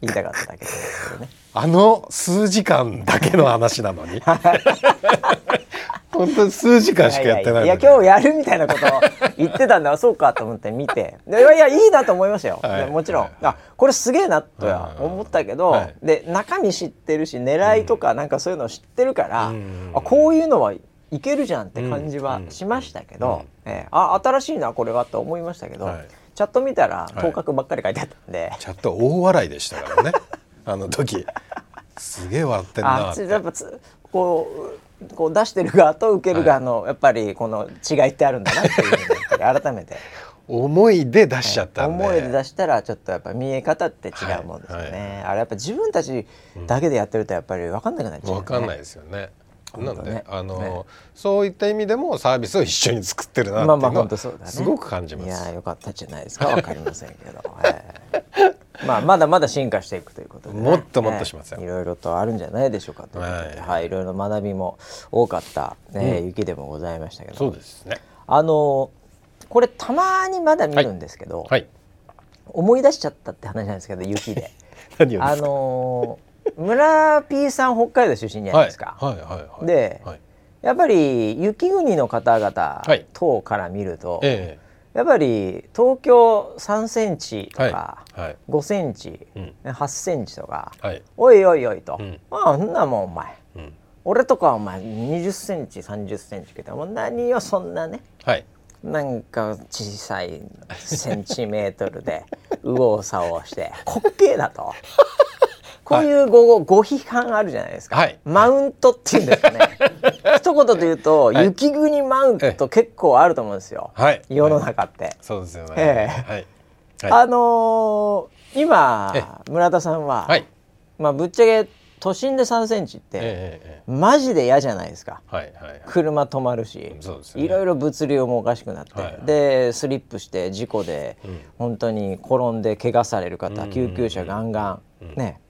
言いたかっただけですけどね。あの数時間だけの話なのに 本当に数時間しかやってない、いや今日やるみたいなことを言ってたんだ。そうかと思って見て。いやいやいいなと思いましたよ、はい、もちろん、はい、あこれすげえなとは思ったけど、はい、で中身知ってるし狙いとかなんかそういうのを知ってるから、うん、あこういうのはいけるじゃんって感じはしましたけど、うん、えー、あ新しいなこれはと思いましたけど、チャット見たら頭角ばっかり書いてあったんで、チャット大笑いでしたからね。あの時。すげえ笑ってんなって。やっぱこうこう出してる側と受ける側のやっぱりこの違いってあるんだなっていうふうに改めて。思いで出しちゃったんで、思いで出したらちょっとやっぱ見え方って違うもんですよね、はい。はい、あれやっぱ自分たちだけでやってるとやっぱり分かんなくなっちゃう、ね、分かんないですよね。なんで、ね、あの、ね、そういった意味でもサービスを一緒に作ってるなっていうのはすごく感じます。いやよかったじゃないですか。わかりませんけど、えー、まあまだまだ進化していくということで、ね、もっともっとしますよ、いろいろとあるんじゃないでしょうかということで、はい、はい、いろいろ学びも多かった、ね、うん、雪でもございましたけど、そうですね。あのこれたまにまだ見るんですけど、はい。はい、思い出しちゃったって話なんですけど雪で。あのー村 P さん北海道出身じゃないですか。はいはいはいはい、で、はい、やっぱり雪国の方々等から見ると、はいえやっぱり東京3センチとか、はい。はい、5センチ、うん、8センチとか、はい、おいおいおいと、うん、ああそんなもんお前、うん、俺とかお前20センチ30センチけども何よそんなね、はい、なんか小さいセンチメートルで 右往左往して滑稽だと。こういうご,、ご批判あるじゃないですか、はい、マウントっていうんですかね一言で言うと、はい、雪国マウント結構あると思うんですよ、はい、世の中って、そうですよね、えー、はい。あのー、今村田さんは、まあ、ぶっちゃけ都心で3センチって、えー、マジで嫌じゃないですか、はいはいはい、車止まるし、ね、いろいろ物流もおかしくなって、はいはい、でスリップして事故で、うん、本当に転んで怪我される方、うん、救急車ガンガン、うん、ね、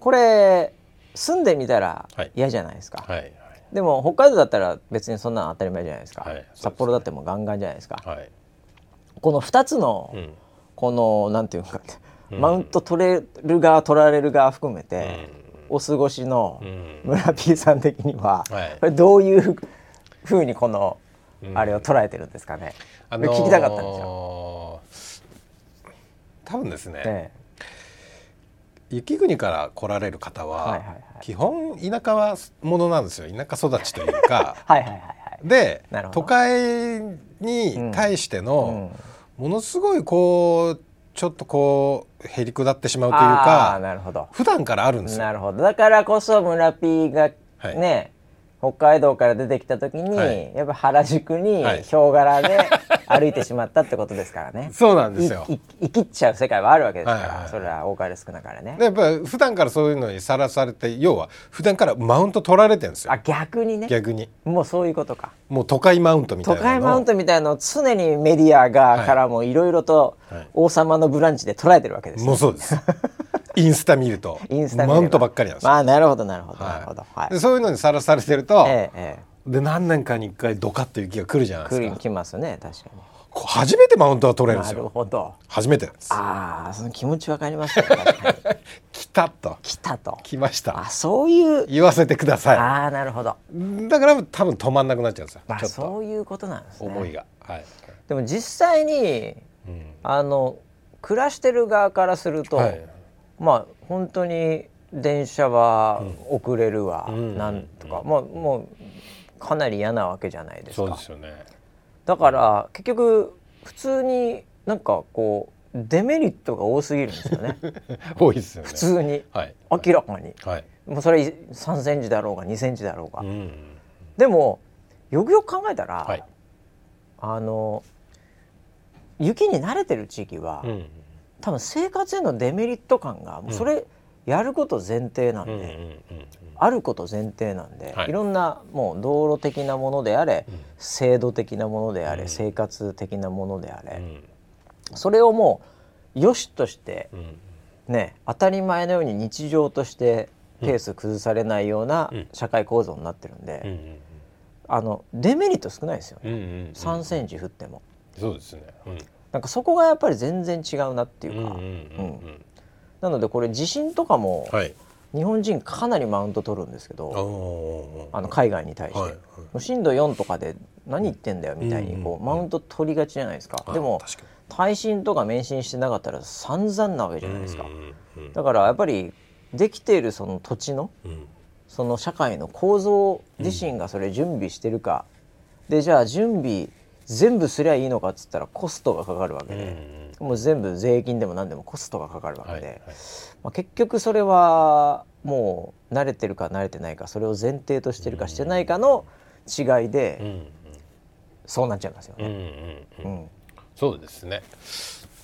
これ住んでみたら嫌じゃないですか、はいはい、でも北海道だったら別にそんなの当たり前じゃないですか、はい、札幌だってもガンガンじゃないですか、この2つの、うん、このなんていうか、うん、マウント取れる側取られる側含めて、うん、お過ごしの村 P さん的には、これどういうふうにこの、あれを捉えてるんですかね、あのー、聞きたかったんですよ。多分ですね、ね雪国から来られる方は、基本田舎はものなんですよ。田舎育ちというか。はいはいはい、はい、で都会に対しての、ものすごいこうちょっとこうへりくだってしまうというかなるほど。普段からあるんですよ。なるほど。だからこそ村 P がね、はい北海道から出てきた時に、はい、やっぱ原宿にヒョウ柄で歩いてしまったってことですからね。そうなんですよ。生きっちゃう世界はあるわけですから、はいはいはい、それは多かれ少なかれね。やっぱ普段からそういうのにさらされて要は普段からマウント取られてるんですよ。あ逆にね。逆に。もうそういうことか。もう都会マウントみたいな都会マウントみたいなのを常にメディア側からもい。ろいろと王様のブランチで捉えてるわけです、ね、もうそうです インスタ見るとインスタマウントばっかりなんですよ。まあなるほどなるほど、なるほど、はい、でそういうのにさらされてると、ええで何年かに一回ドカッと雪が来るじゃないですか。来ますね確かに。初めてマウントは取れるんですよ。なるほど。初めてです。ああ、その気持ちわかりますよ。来たと。来たと。来ました。あ、そういう。言わせてください。ああ、なるほど。だから多分止まんなくなっちゃうんですよ。まあ、そういうことなんですね。思いが。はい。でも実際に、うん、あの暮らしてる側からすると、はい、まあ本当に電車は遅れるわ、うん、なんとか、うん、まあもうかなり嫌なわけじゃないですか。そうですよね。だから結局普通になんかこうデメリットが多すぎるんですよね。多いですよね。普通に、はい、明らかに、はい、もうそれ3センチだろうが2センチだろうが。うん、でもよくよく考えたら、はい、あの雪に慣れてる地域は、うん、多分生活へのデメリット感がもうそれやること前提なんで、あること前提なんで、はい、いろんなもう道路的なものであれ、うん、制度的なものであれ、うん、生活的なものであれ、それをもうよしとして、ね当たり前のように日常としてペース崩されないような社会構造になってるんで、あのデメリット少ないですよね、うんうんうん、3センチ降っても。そうですね、うん、なんかそこがやっぱり全然違うなっていうか、なのでこれ地震とかも、はい、日本人かなりマウント取るんですけどあの海外に対して、震度4とかで何言ってんだよみたいにこう、マウント取りがちじゃないですか、でも耐震とか免震してなかったら散々なわけじゃないですか、だからやっぱりできているその土地の、その社会の構造自身がそれ準備してるか、でじゃあ準備全部すりゃいいのかっつったらコストがかかるわけで、もう全部税金でも何でもコストがかかるわけで、はいはい、まあ、結局それはもう慣れてるか慣れてないかそれを前提としてるかしてないかの違いで、そうなっちゃいますよね。そうですね。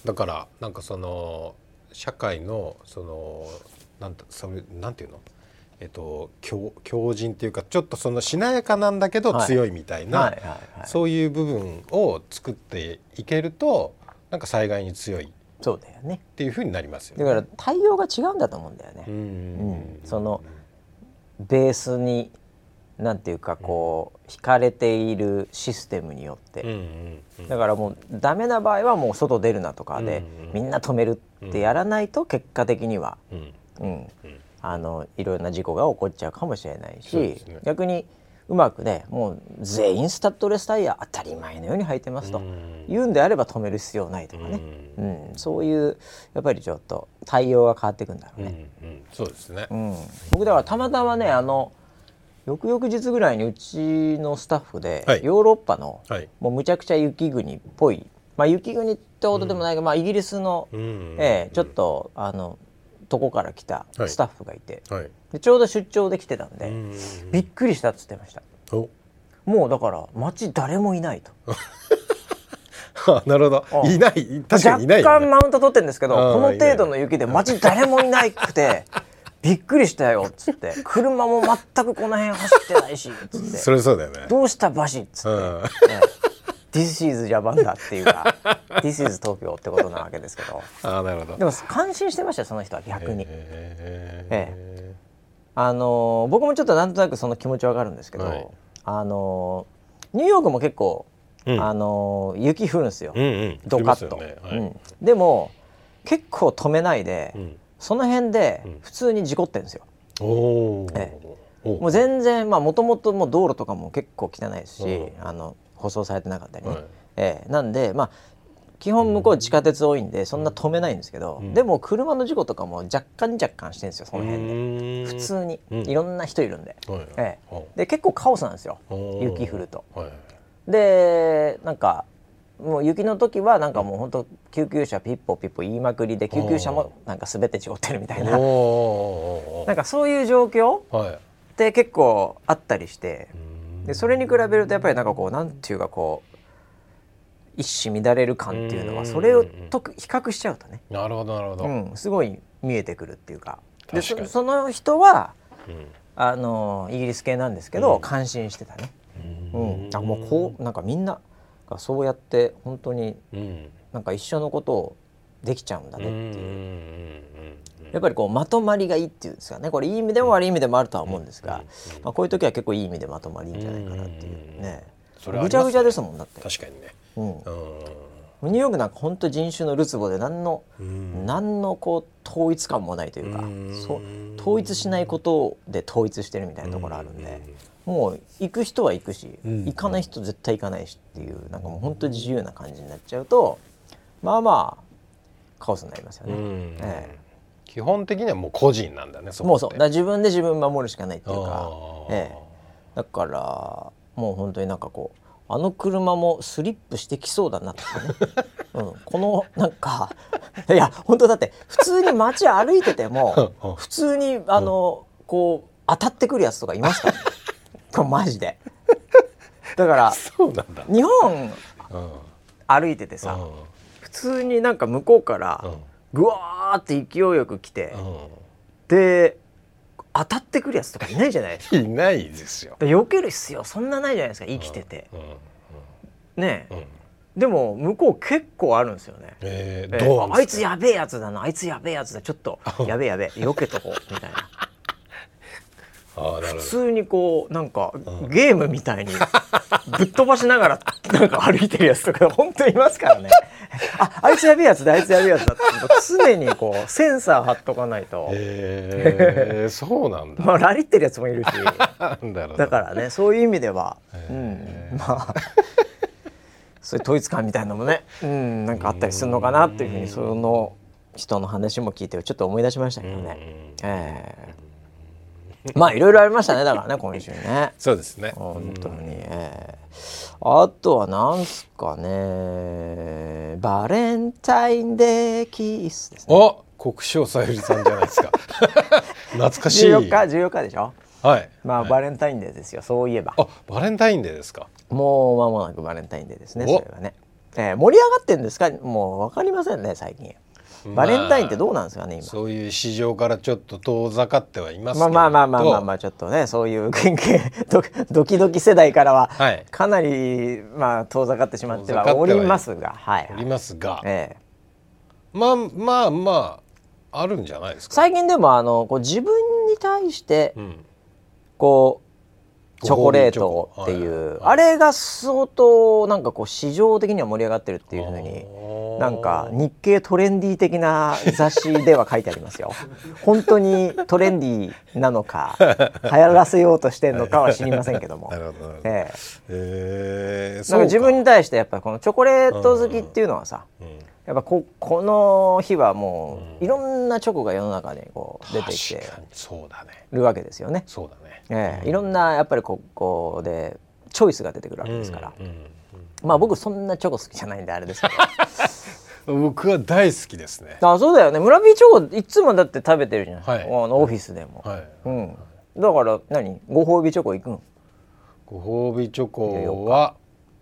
だからなんかその社会のそのなんていうの？えっと、強強靭っていうかちょっとそのしなやかなんだけど強いみたいな、そういう部分を作っていけるとなんか災害に強いそうだよね。っていうふうになりますよね。だから対応が違うんだと思うんだよね。うん、そのベースになんていうかこう、引かれているシステムによって、だからもうダメな場合はもう外出るなとかで、みんな止めるってやらないと結果的には、うんあのいろんな事故が起こっちゃうかもしれないし、ね、逆にうまくねもう全員スタッドレスタイヤ当たり前のように履いてますと言うんであれば止める必要ないとかね、うん、うん、そういうやっぱりちょっと対応が変わっていくんだろうね。うん。うん、そうですね、うん、僕だからたまたまねあの翌々日ぐらいにうちのスタッフで、はい、ヨーロッパの、はい、もうむちゃくちゃ雪国っぽい、まあ、雪国ってことでもないけど、まあ、イギリスの、えー、ちょっとあのとこから来たスタッフがいて、はい、でちょうど出張で来てたんでびっくりしたっつってました。もうだから街誰もいないと。なるほど。いない。確かにいない、ね、若干マウント取ってるんですけどこの程度の雪で街誰もいないくて びっくりしたよっつって。車も全くこの辺走ってないしっつって。それそうだよね。どうしたバシっつって、ね This is ジャパンだっていうか This is 東京ってことなわけですけど。あなるほど。でも感心してましたその人は逆に、ええ。あの僕もちょっとなんとなくその気持ちわかるんですけど、はい、あのニューヨークも結構、うん、あの雪降るんですよ、うんうん、ドカッと、ね。はい。うん、でも結構止めないで、うん、その辺で普通に事故ってるんですよ、ええ、もう全然まあもともと道路とかも結構汚いですしあの舗装されてなかったりね、はい、えー、なんでまあ基本向こう地下鉄多いんでそんな止めないんですけど、うん、でも車の事故とかも若干若干してるんですよその辺で。普通に、いろんな人いるんで,、ええ、で結構カオスなんですよ。雪降ると。でなんかもう雪の時はなんかもう本当救急車ピッポピッポ言いまくりで救急車もなんか滑って事故ってるみたいな。なんかそういう状況って結構あったりして。でそれに比べるとやっぱりなんかこうなんていうかこう一糸乱れる感っていうのはそれをと比較しちゃうとね。なるほどなるほど、うん、すごい見えてくるっていうか。でそその人は、うん、あのイギリス系なんですけど、うん、感心してたね、うん、あもうこうなんかみんながそうやって本当に、うん、なんか一緒のことをできちゃうんだねっていう。やっぱりこうまとまりがいいっていうんですかね。これいい意味でも悪い意味でもあるとは思うんですが、まあ、こういう時は結構いい意味でまとまりいいんじゃないかなっていうね。ぐちゃぐちゃですもんだって。確かにね、うん、ニューヨークなんか本当人種のるつぼで何の何のこう統一感もないというかそう統一しないことで統一してるみたいなところあるんで。もう行く人は行くし、行かない人絶対行かないしっていうなんかもう本当自由な感じになっちゃうとまあまあカオスになりますよね。ええ。基本的にはもう個人なんだねそもうそう。だ自分で自分守るしかないっていうか、ええ、だからもう本当になんかこうあの車もスリップしてきそうだなとかね、うん、このなんか いや本当だって普通に街歩いてても普通にあの、こう当たってくるやつとかいますから、ね、これマジで。だから日本歩いててさ、普通になんか向こうからぐわーって勢いよく来て、で当たってくるやつとかいないじゃない？ですかいないですよ。避ける必要そんなないじゃないですか生きてて、ねえ、でも向こう結構あるんですよね、えー、えー、あいつやべえやつだなあいつやべえやつだちょっとやべえやべえ避けとこうみたいな普通にこうなんか、ゲームみたいにぶっ飛ばしながらなんか歩いてるやつとか本当にいますからね。ああいつやべえやつだあいつやべえやつだって常にこうセンサー貼っとかないと。へえー、そうなんだ。まあラリってるやつもいるし。だからねそういう意味では、うん、まあそういう統一感みたいなのもね、うん、なんかあったりするのかなっていうふうにその人の話も聞いてちょっと思い出しましたけどね。えー まあいろいろありましたねだからね今週ね。そうですね。本当に、えー、あとはなんすかね。バレンタインデーキースですね。お国生さゆりさんじゃないですか。懐かしい。14日14日でしょ？はい。まあ、はい、バレンタインデーですよ。そういえば。あバレンタインデーですか。もう間もなくバレンタインデーですねそれはね、えー、盛り上がってんですか？もう分かりませんね最近バレンタインってどうなんですかね、今。そういう市場からちょっと遠ざかってはいますまあまあまあまあまあまあちょっとねそういう原型 ドキドキ世代からはかなり、まあ遠ざかってしまってはおりますが。はい、おりますが、ええ、まあまあまああるんじゃないですか最近でもあのこう自分に対して、うん、こうチョコ。レートっていう、あれが相当なんかこう市場的には盛り上がってるっていうふうになんか日経トレンディ的な雑誌では書いてありますよ。本当にトレンディなのか 流行らせようとしてるのかは知りませんけども。ええ。なんか自分に対してやっぱりこのチョコレート好きっていうのはさ、やっぱここの日はもういろんなチョコが世の中にこう出てきてるわけですよね。そうだねえー、いろんなやっぱりここでチョイスが出てくるわけですから、まあ僕そんなチョコ好きじゃないんであれですけど。僕は大好きですね。あそうだよね。村ーチョコいつもだって食べてるじゃん、はい、あのオフィスでも、はい、うん、だから何？ご褒美チョコ行くん？ご褒美チョコは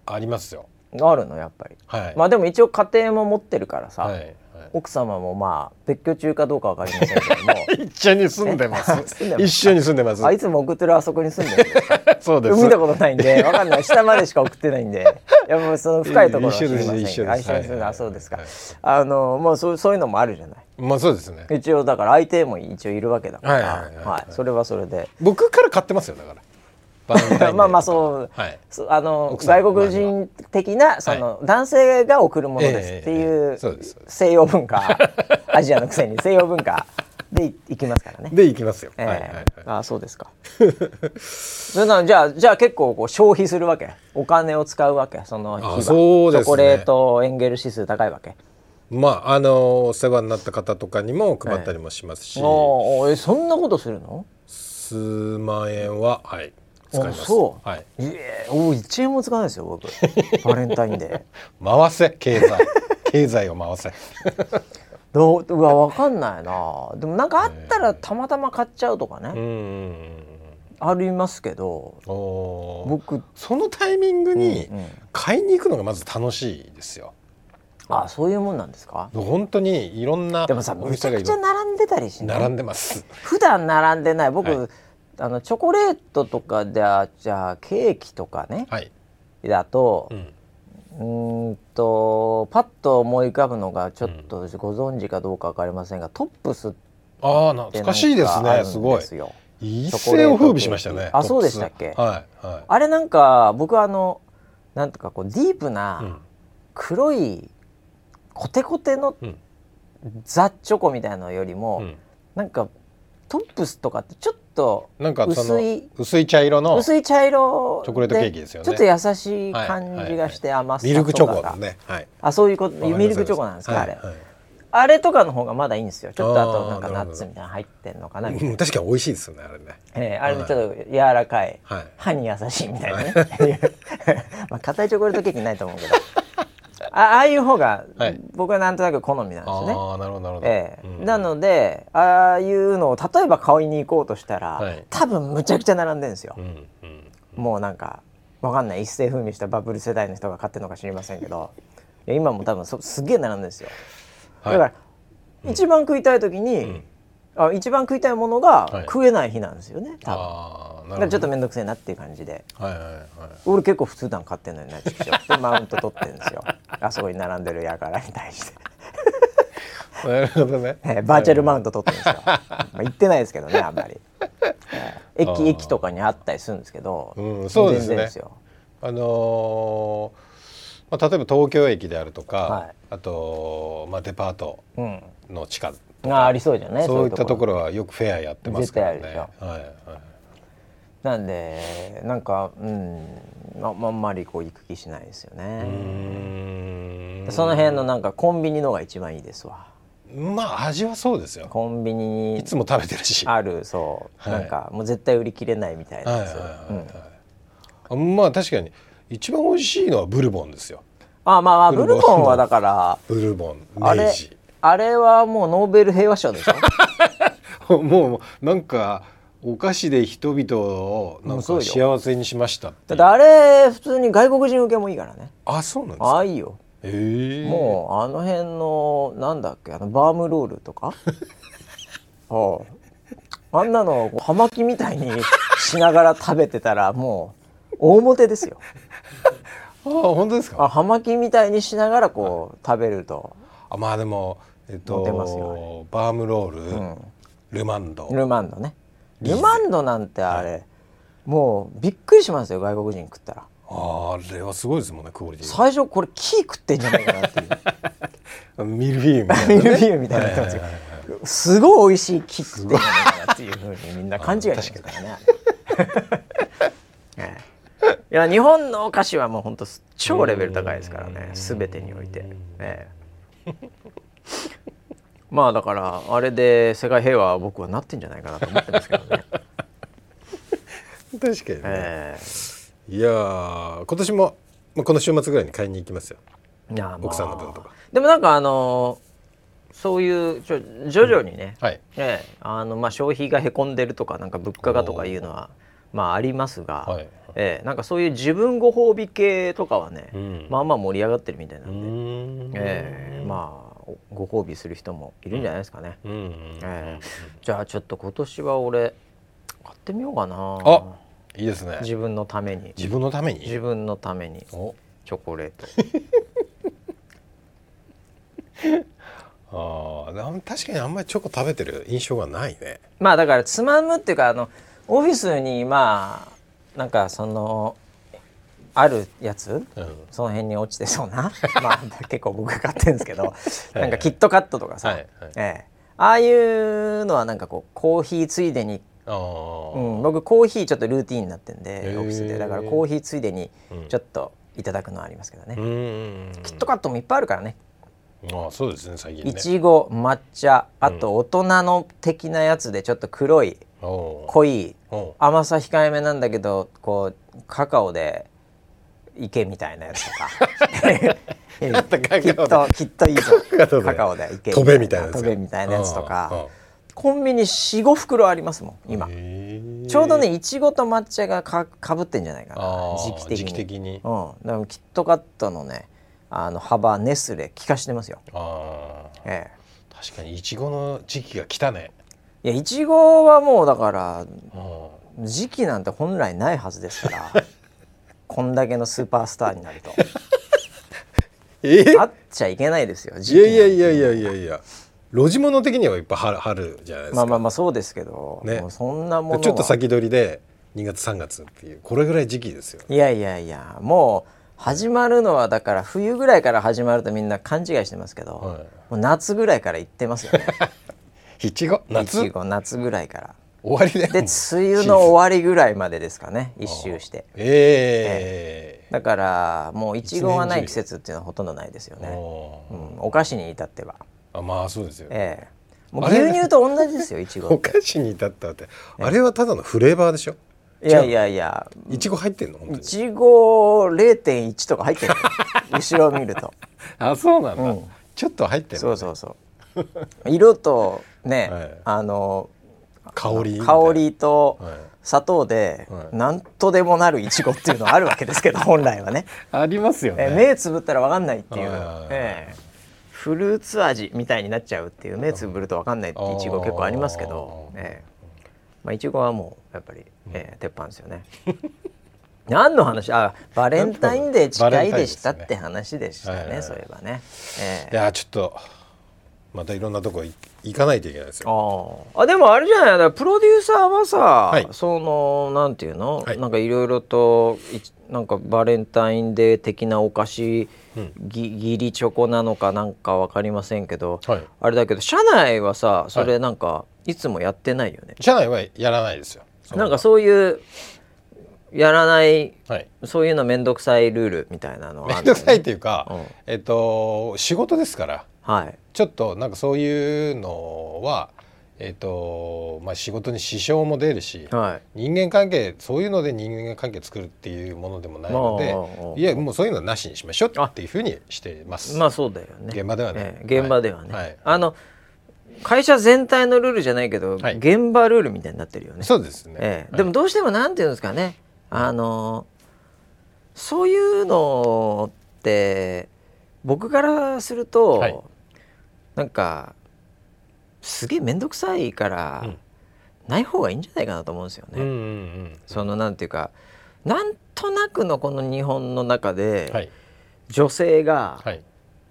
ありますよ。あるのやっぱり、はい、まあでも一応家庭も持ってるからさ、はい奥様もまあ別居中かどうかわかりませんけども。一緒に住んでます。一緒に住んでます。あいつも送ってるあそこに住んでる そうです。見たことないんでわかんない。下までしか送ってないんで。いやもうその深いところは知りません。けど一緒で、あそうですか、はい、あのもうそうそういうのもあるじゃない。まあそうですね。一応だから相手も一応いるわけだから。はい、はい、それはそれで。僕から買ってますよだからまあまあそう、はい、あの外国人的なその、男性が送るものですっていう西洋文化、アジアのくせに西洋文化でいきますからね。でいきますよ。えー、はいはいはい、あそうですか。それなじゃあじゃあ結構こう消費するわけ？お金を使うわけ？その日は、ね、チョコレートエンゲル指数高いわけ？まああのお世話になった方とかにも配ったりもしますし。えー、えそんなことするの？数万円ははい。使います。そう、はい、いえお一円も使わないですよ僕。バレンタインデー。回せ経済。経済を回せ。どううわ分かんないな。でもなんかあったらたまたま買っちゃうとかね、えー、ありますけど。僕そのタイミングに買いに行くのがまず楽しいですよ、ああそういうもんなんですか？本当にいろんなでもさめちゃくちゃ並んでたりし並んでます。普段並んでない。僕、はいあのチョコレートとかであじゃあケーキとかね、はい、だと、うん、うんとパッと思い浮かぶのがちょっとご存知かどうか分かりませんがトップスああ懐かしいですねすごい。一世を風靡しましたねあそうでしたっけ、はいはい、あれなんか僕はあのなんとかこうディープな黒いコテコテのザ・チョコみたいなのよりも、うん、なんかトップスとかってちょっと薄い薄い茶色の薄い茶色チョコレートケーキですよね。ちょっと優しい感じがして甘さミルクチョコね、はい、あそういうことミルクチョコなんですか、はい、あれ、はい、あれとかの方がまだいいんですよ。ちょっとあとなんかナッツみたいな入ってんのかな確かに美味しいですよねあれね、えー、あれちょっと柔らかい、歯に優しいみたいなね。まあ硬いチョコレートケーキないと思うけどああいう方が僕はなんとなく好みなんですね。あなるほどなるほど、ええ、うん、なのでああいうのを例えば買いに行こうとしたら、はい、多分むちゃくちゃ並んでるんですよ。うんうん、もうなんかわかんない。一世風靡したバブル世代の人が買ってるのか知りませんけど。今も多分すげえ並んでるんですよ、はい、だから、一番食いたい時に、うん、あ一番食いたいものが食えない日なんですよね、多分。だからちょっと面倒くせえなっていう感じで、はいはいはい、俺結構普通段買ってんのになちでマウント取ってるんですよ。あそこに並んでるやからに対して。なるほどね、えー、バーチャルマウント取ってるんですよ、まあ、行ってないですけどねあんまり、えー、駅駅とかにあったりするんですけど、うん、そうですね。あのーまあ、例えば東京駅であるとか、はい、あと、まあ、デパートの地下とか、あありそうじゃない？そういったところはよくフェアやってますからね。はいはい、なんでなんかうんああんまりこう行く気しないですよね。その辺のなんかコンビニのが一番いいですわ。まあ味はそうですよ。コンビニにいつも食べてるし。あるそう、はい、なんかもう絶対売り切れないみたいなやつ。まあ確かに。一番美味しいのはブルボンですよあまあまあブルボンはだからブルボンあれあれはもうノーベル平和賞でしょ？もうなんかお菓子で人々をなんか幸せにしましただってあれ普通に外国人受けもいいからね。あそうなんですか？あいいよ。え。ー、もうあの辺のなんだっけ？あのバームロールとか？あ。あんなの葉巻みたいにしながら食べてたらもう大モテですよ。あ本当ですか？あ葉巻みたいにしながらこう食べると。あまあでもえっとバームロール、うん、ルマンド。ルマンドね。ルマンドなんてあれ、はい、もうびっくりしますよ外国人食ったら。あれはすごいですもんねクオリティ。最初これ木食ってんじゃないかなっていう。ミルフィーユみたいな、ね、ミルフィーユみたいなってますよ、すごい美味しい木食ってんじゃないかなっていうふうにみんな勘違いしてますからね。い。や日本のお菓子はもう本当超レベル高いですからね。全てにおいて、ええ、まあだからあれで世界平和は僕はなってんじゃないかなと思ってますけどね。確かにね、えー、いや今年も、まあ、この週末ぐらいに買いに行きますよ。いや、まあ、奥さんの分とか。でもなんかあのそういうちょ徐々にね、うん、はい。ええ、あのまあ消費がへこんでるとかなんか物価がとかいうのはまあありますが、はい、えー、なんかそういう自分ご褒美系とかはね、うん、まあまあ盛り上がってるみたいなんで、えー、まあご褒美する人もいるんじゃないですかね、じゃあちょっと今年は俺買ってみようかな。あいいですね。自分のために。自分のために？自分のために。チョコレート。あ確かにあんまりチョコ食べてる印象がないね。まあだからつまむっていうかあのオフィスにまあなんかそのあるやつ、うん、その辺に落ちてそうな？まあ結構僕買ってるんですけど。なんかキットカットとかさ、はいはい、ええ、ああいうのはなんかこうコーヒーついでに、うん、僕コーヒーちょっとルーティンになってんでオフィスで。だからコーヒーついでにちょっといただくのはありますけどね、キットカットもいっぱいあるからね。あそうですね最近ね。いちご抹茶あと大人の的なやつでちょっと黒い、濃い甘さ控えめなんだけどこうカカオで池みたいなやつとか。きっときっといいぞ。カカオで。池飛べみたいな飛べみたいなやつとか。コンビニ45袋ありますもん今。ちょうどねいちごと抹茶がかかぶってんじゃないかな。時期的に。的に、うん、だからキットカットのねあの幅ネスレ効かしてますよ。ああ、ええ、確かにいちごの時期が来たね。いやいちごはもうだから時期なんて本来ないはずですから こんだけのスーパースターになると。え？あっちゃいけないですよいやいやいやいやいやいや。路地物的にはいっぱい春春じゃないですか。まあまあまあそうですけど、ね、そんなものちょっと先取りで2月3月っていうこれぐらい時期ですよ。いやいやいやもう始まるのはだから冬ぐらいから始まるとみんな勘違いしてますけど、はい、もう夏ぐらいから行ってますよね。いちご夏？いちご夏ぐらいから終わりでで梅雨の終わりぐらいまでですかね。一周して。ええー、だからもういちごがない季節っていうのはほとんどないですよね、うん、お菓子に至っては。あまあそうですよ。ええ。ー、もう牛乳と同じですよいちご お菓子に至ったって。あれはただのフレーバーでしょ？いやいやいや。いちご入ってんの？いちご0.1とか入ってる。後ろを見ると。あそうなんだ、うん、ちょっと入ってる、ね、そうそうそう。色とね、はい、あの香り香りと砂糖で何とでもなるいちごっていうのはあるわけですけど 本来はね。ありますよね、え目つぶったら分かんないっていう、えー、フルーツ味みたいになっちゃうっていう目つぶると分かんないっていちご結構ありますけど、えーまあ、いちごはもうやっぱり、えー、鉄板ですよね。何の話？あバレンタインデー近いでしたって話でしたね、ね、そういえばね、えー、いやちょっとまたいろんなとこ行かないといけないですよ。ああでもあれじゃない？プロデューサーはさ、はい、そのなんていうの、はい、なんかいろいろとなんかバレンタインデー的なお菓子、うん、ぎ義理チョコなのかなんか分かりませんけど、はい、あれだけど社内はさそれなんかいつもやってないよね、社内はやらないですよ。なんかそういうやらない、はい、そういうの面倒くさいルールみたいなのは、ね、面倒くさいっていうか、うん、えっと仕事ですから、はい、ちょっとなんかそういうのはえーとまあ、仕事に支障も出るし、はい、人間関係そういうので人間関係作るっていうものでもないのでいやもうそういうのはなしにしましょうっていうふうにしてますまあそうだよね。現場ではね、えー、現場ではね、はい、あの会社全体のルールじゃないけど、はい、現場ルールみたいになってるよね。そうですね、えー、でもどうしてもなんていうんですかね。あのそういうのって僕からすると、はい、なんかすげえ面倒くさいから、うん、ない方がいいんじゃないかなと思うんですよね。うんうんうん、そのなんていうかなんとなくのこの日本の中で、はい、女性が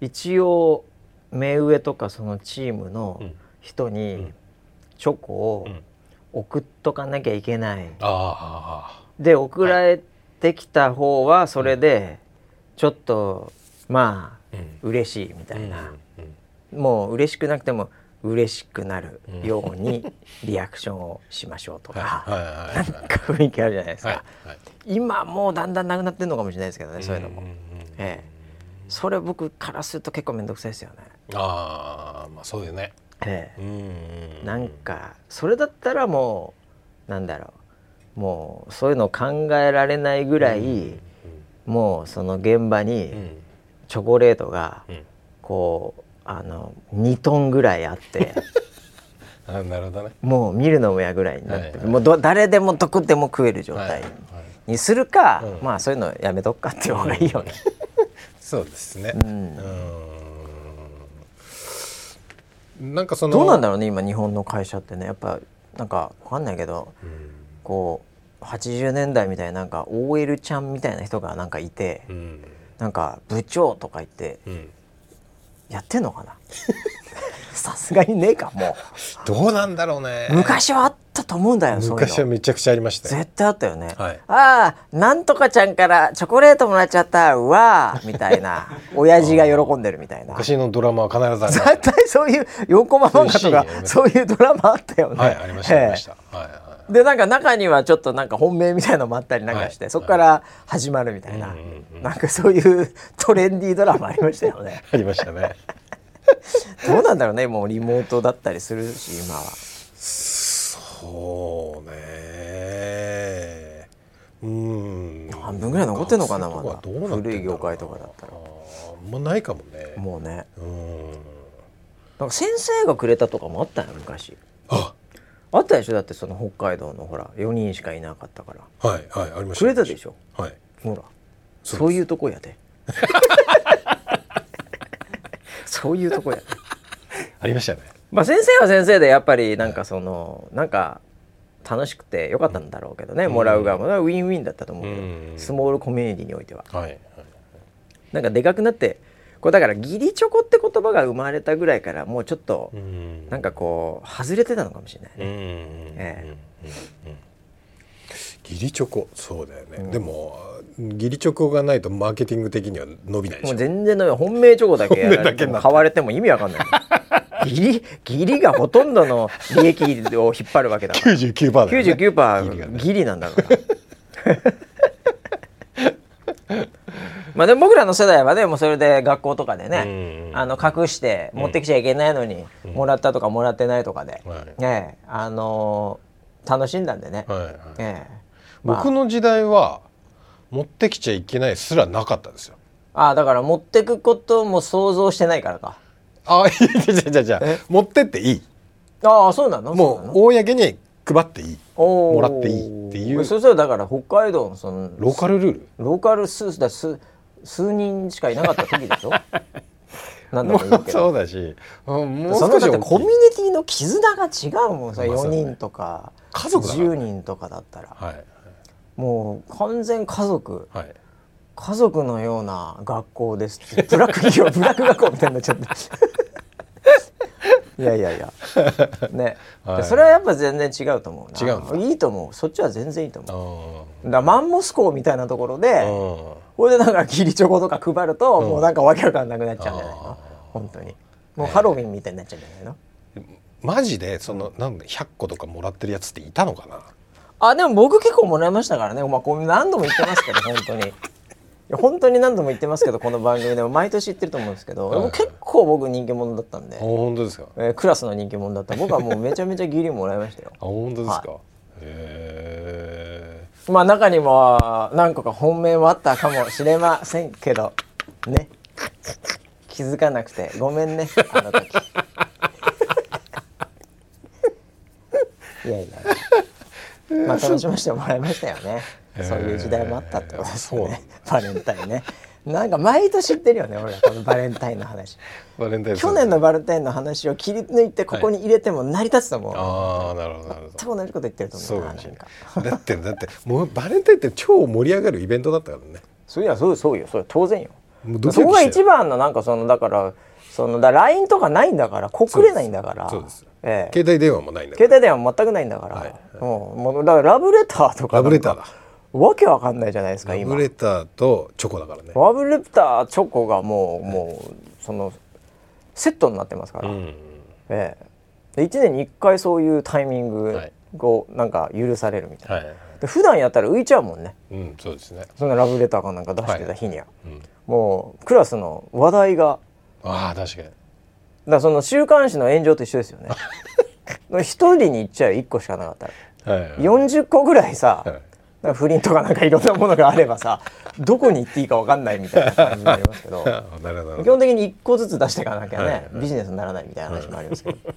一応目上とかそのチームの人にチョコを送っとかなきゃいけない。で送られてきた方はそれでちょっとまあ嬉しいみたいな、もう嬉しくなくても嬉しくなるようにリアクションをしましょうとかなんか雰囲気あるじゃないですか、はい。はい、今もうだんだんなくなってるのかもしれないですけどねそういうのも、ええ、それ僕からすると結構面倒くさいですよね。ああまあそうよね。ええ。なんかそれだったらもうなんだろう。もうそういうの考えられないぐらいもうその現場にチョコレートがこうあの2トンぐらいあって。あなるほどね。もう見るのもやぐらいになって、はいはい、もうど誰でも得でも食える状態にするか、はいはい、まあそういうのやめとくかっていう方がいいよね。そうですね。うん。うん。なんかそのどうなんだろうね今日本の会社ってね。やっぱなんかわかんないけど、うん、こう80年代みたいななんか OL ちゃんみたいな人がなんかいて、うん、なんか部長とか言って、うん、やってんのかな？さすがにねえかもう。どうなんだろうね。昔はあったと思うんだよ昔はめちゃくちゃありました絶対あったよね、はい、ああなんとかちゃんからチョコレートもらっちゃったうわみたいな。親父が喜んでるみたいな。昔のドラマは必ずある絶対そういう4コマ漫画とかそういうドラマあったよね。はいありましたありました、はいはいでなんか中にはちょっとなんか本命みたいのもあったりなんかして、はい、そこから始まるみたいな、はい、なんかそういうトレンディードラマありましたよね。ありましたね。どうなんだろうねもうリモートだったりするし今は。そうねうん半分ぐらい残ってんのかなまだ古い業界とかだったら。もうないかもね。もうね。うんなんか先生がくれたとかもあったよ昔。ああったでしょ？だってその北海道のほら4人しかいなかったから。はいはいありました。くれたでしょ？はい。ほら。そういうとこやで。そういうとこや ありましたね。まあ先生は先生でやっぱりなんかその、はい、なんか楽しくてよかったんだろうけどね、うん、もらう側も。ウィンウィンだったと思うけど、うん、スモールコミュニティにおいては、はいはい、なんかでかくなってこれだから義理チョコって言葉が生まれたぐらいからもうちょっとなんかこう外れてたのかもしれないね。え義理チョコ。そうだよね、うん、でも義理チョコがないとマーケティング的には伸びないもう全然伸びない。本命チョコだけやられて。も買われても意味わかんない。義理義理がほとんどの利益を引っ張るわけだから。99%だ、ね、99%義理なんだから まあでも僕らの世代はねもうそれで学校とかでね、あの隠して持ってきちゃいけないのに、もらったとかもらってないとかで、ねあの楽しんだんでね、え僕の時代は持ってきちゃいけないすらなかったですよ。ああだから持ってくことも想像してないからか。ああいやいやいやいや持ってっていい。ああそうなの？もう公に配っていい。もらっていいっていう。そしたらだから北海道のそのローカルルール？ローカル数だ数数人しかいなかった時でしょ？なんだもそうだし。もうそのだってコミュニティの絆が違うもんさ、まあ、4人とか家族10人とかだったら、はい、もう完全家族、はい、家族のような学校ですって。ブラック企業ブラック学校みたいになっちゃっていやいやいや。ね、はい、それはやっぱ全然違うと思う違ういいと思う。そっちは全然いいと思う。だマンモス校みたいなところでこれでなんか義理チョコとか配ると、もうなんかわけわかんなくなっちゃうんじゃないの？本当に。もうハロウィンみたいになっちゃうんじゃないの、えー、マジでそのなん100個とかもらってるやつっていたのかな？あでも僕結構もらいましたからね、まあ、こう何度も言ってますけど本当に。や本当に何度も言ってますけどこの番組でも 毎年言ってると思うんですけど、はい、結構僕人気者だったんで本当ですか、えー、クラスの人気者だった。僕はもうめちゃめちゃ義理もらいましたよ。あ本当ですか、はい、へえまあ中にも何個か本命もあったかもしれませんけどね。気づかなくてごめんねあの時。いやいや。まあ楽しませてもらいましたよねそういう時代もあったってことですね。バレンタインね。なんか毎年言ってるよね俺らこのバレンタインの話。バレンタイン去年のバレンタインの話を切り抜いてここに入れても成り立つと思う、はい、ああなるほどなるほど。同じこと言ってると思う。なそうだってだってもうバレンタインって超盛り上がるイベントだったからね。そういやそうそうよそれ当然よ。そこが一番のなんかそのだからそのだ LINE とかないんだから告れないんだから。そうですええ、携帯電話もないんだ携帯電話全くないんだから、はい、もうだからラブレターとか。ラブレターだわけわかんないじゃないですか今。ラブレターとチョコだからね。ラブレターチョコがもう、もうそのセットになってますから、うん、ええ、1年に1回そういうタイミングをなんか許されるみたいな、はい、で普段やったら浮いちゃうもんね、うん、そうですね。そんなラブレターかなんか出してた日には、はいうん、もうクラスの話題が。ああ確かに。だその週刊誌の炎上と一緒ですよね。一人に行っちゃう1個しかなかったら、はいはい、40個ぐらいさ、はい不倫とかなんかいろんなものがあればさどこに行っていいか分かんないみたいな感じになりますけど。基本的に1個ずつ出していかなきゃね、はいはい、ビジネスにならないみたいな話もありますけど。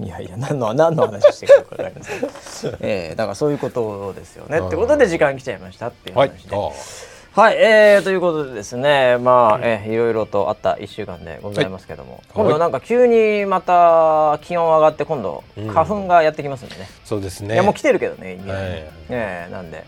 いやいや何の何の話してるか分かりません、えー、だからそういうことですよね。ってことで時間来ちゃいましたっていう話で。はいはい、えー、ということでですね、まあ、えー、いろいろとあった1週間でございますけども、はい、今度なんか急にまた気温上がって今度花粉がやってきますんでね、うん、そうですね。いやもう来てるけどね、はい、ねなんで。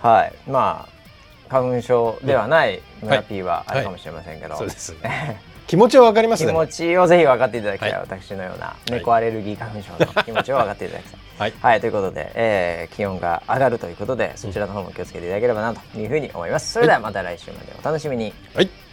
はい。まあ花粉症ではない村 P はあるかもしれませんけど、そうですね 気持ちはわかります、ね、気持ちをぜひ分かっていただきたい、はい、私のような猫アレルギー花粉症の気持ちを分かっていただきたい。はい、はい、ということで、えー、気温が上がるということでそちらの方も気をつけていただければなというふうに思います。それではまた来週までお楽しみに。はい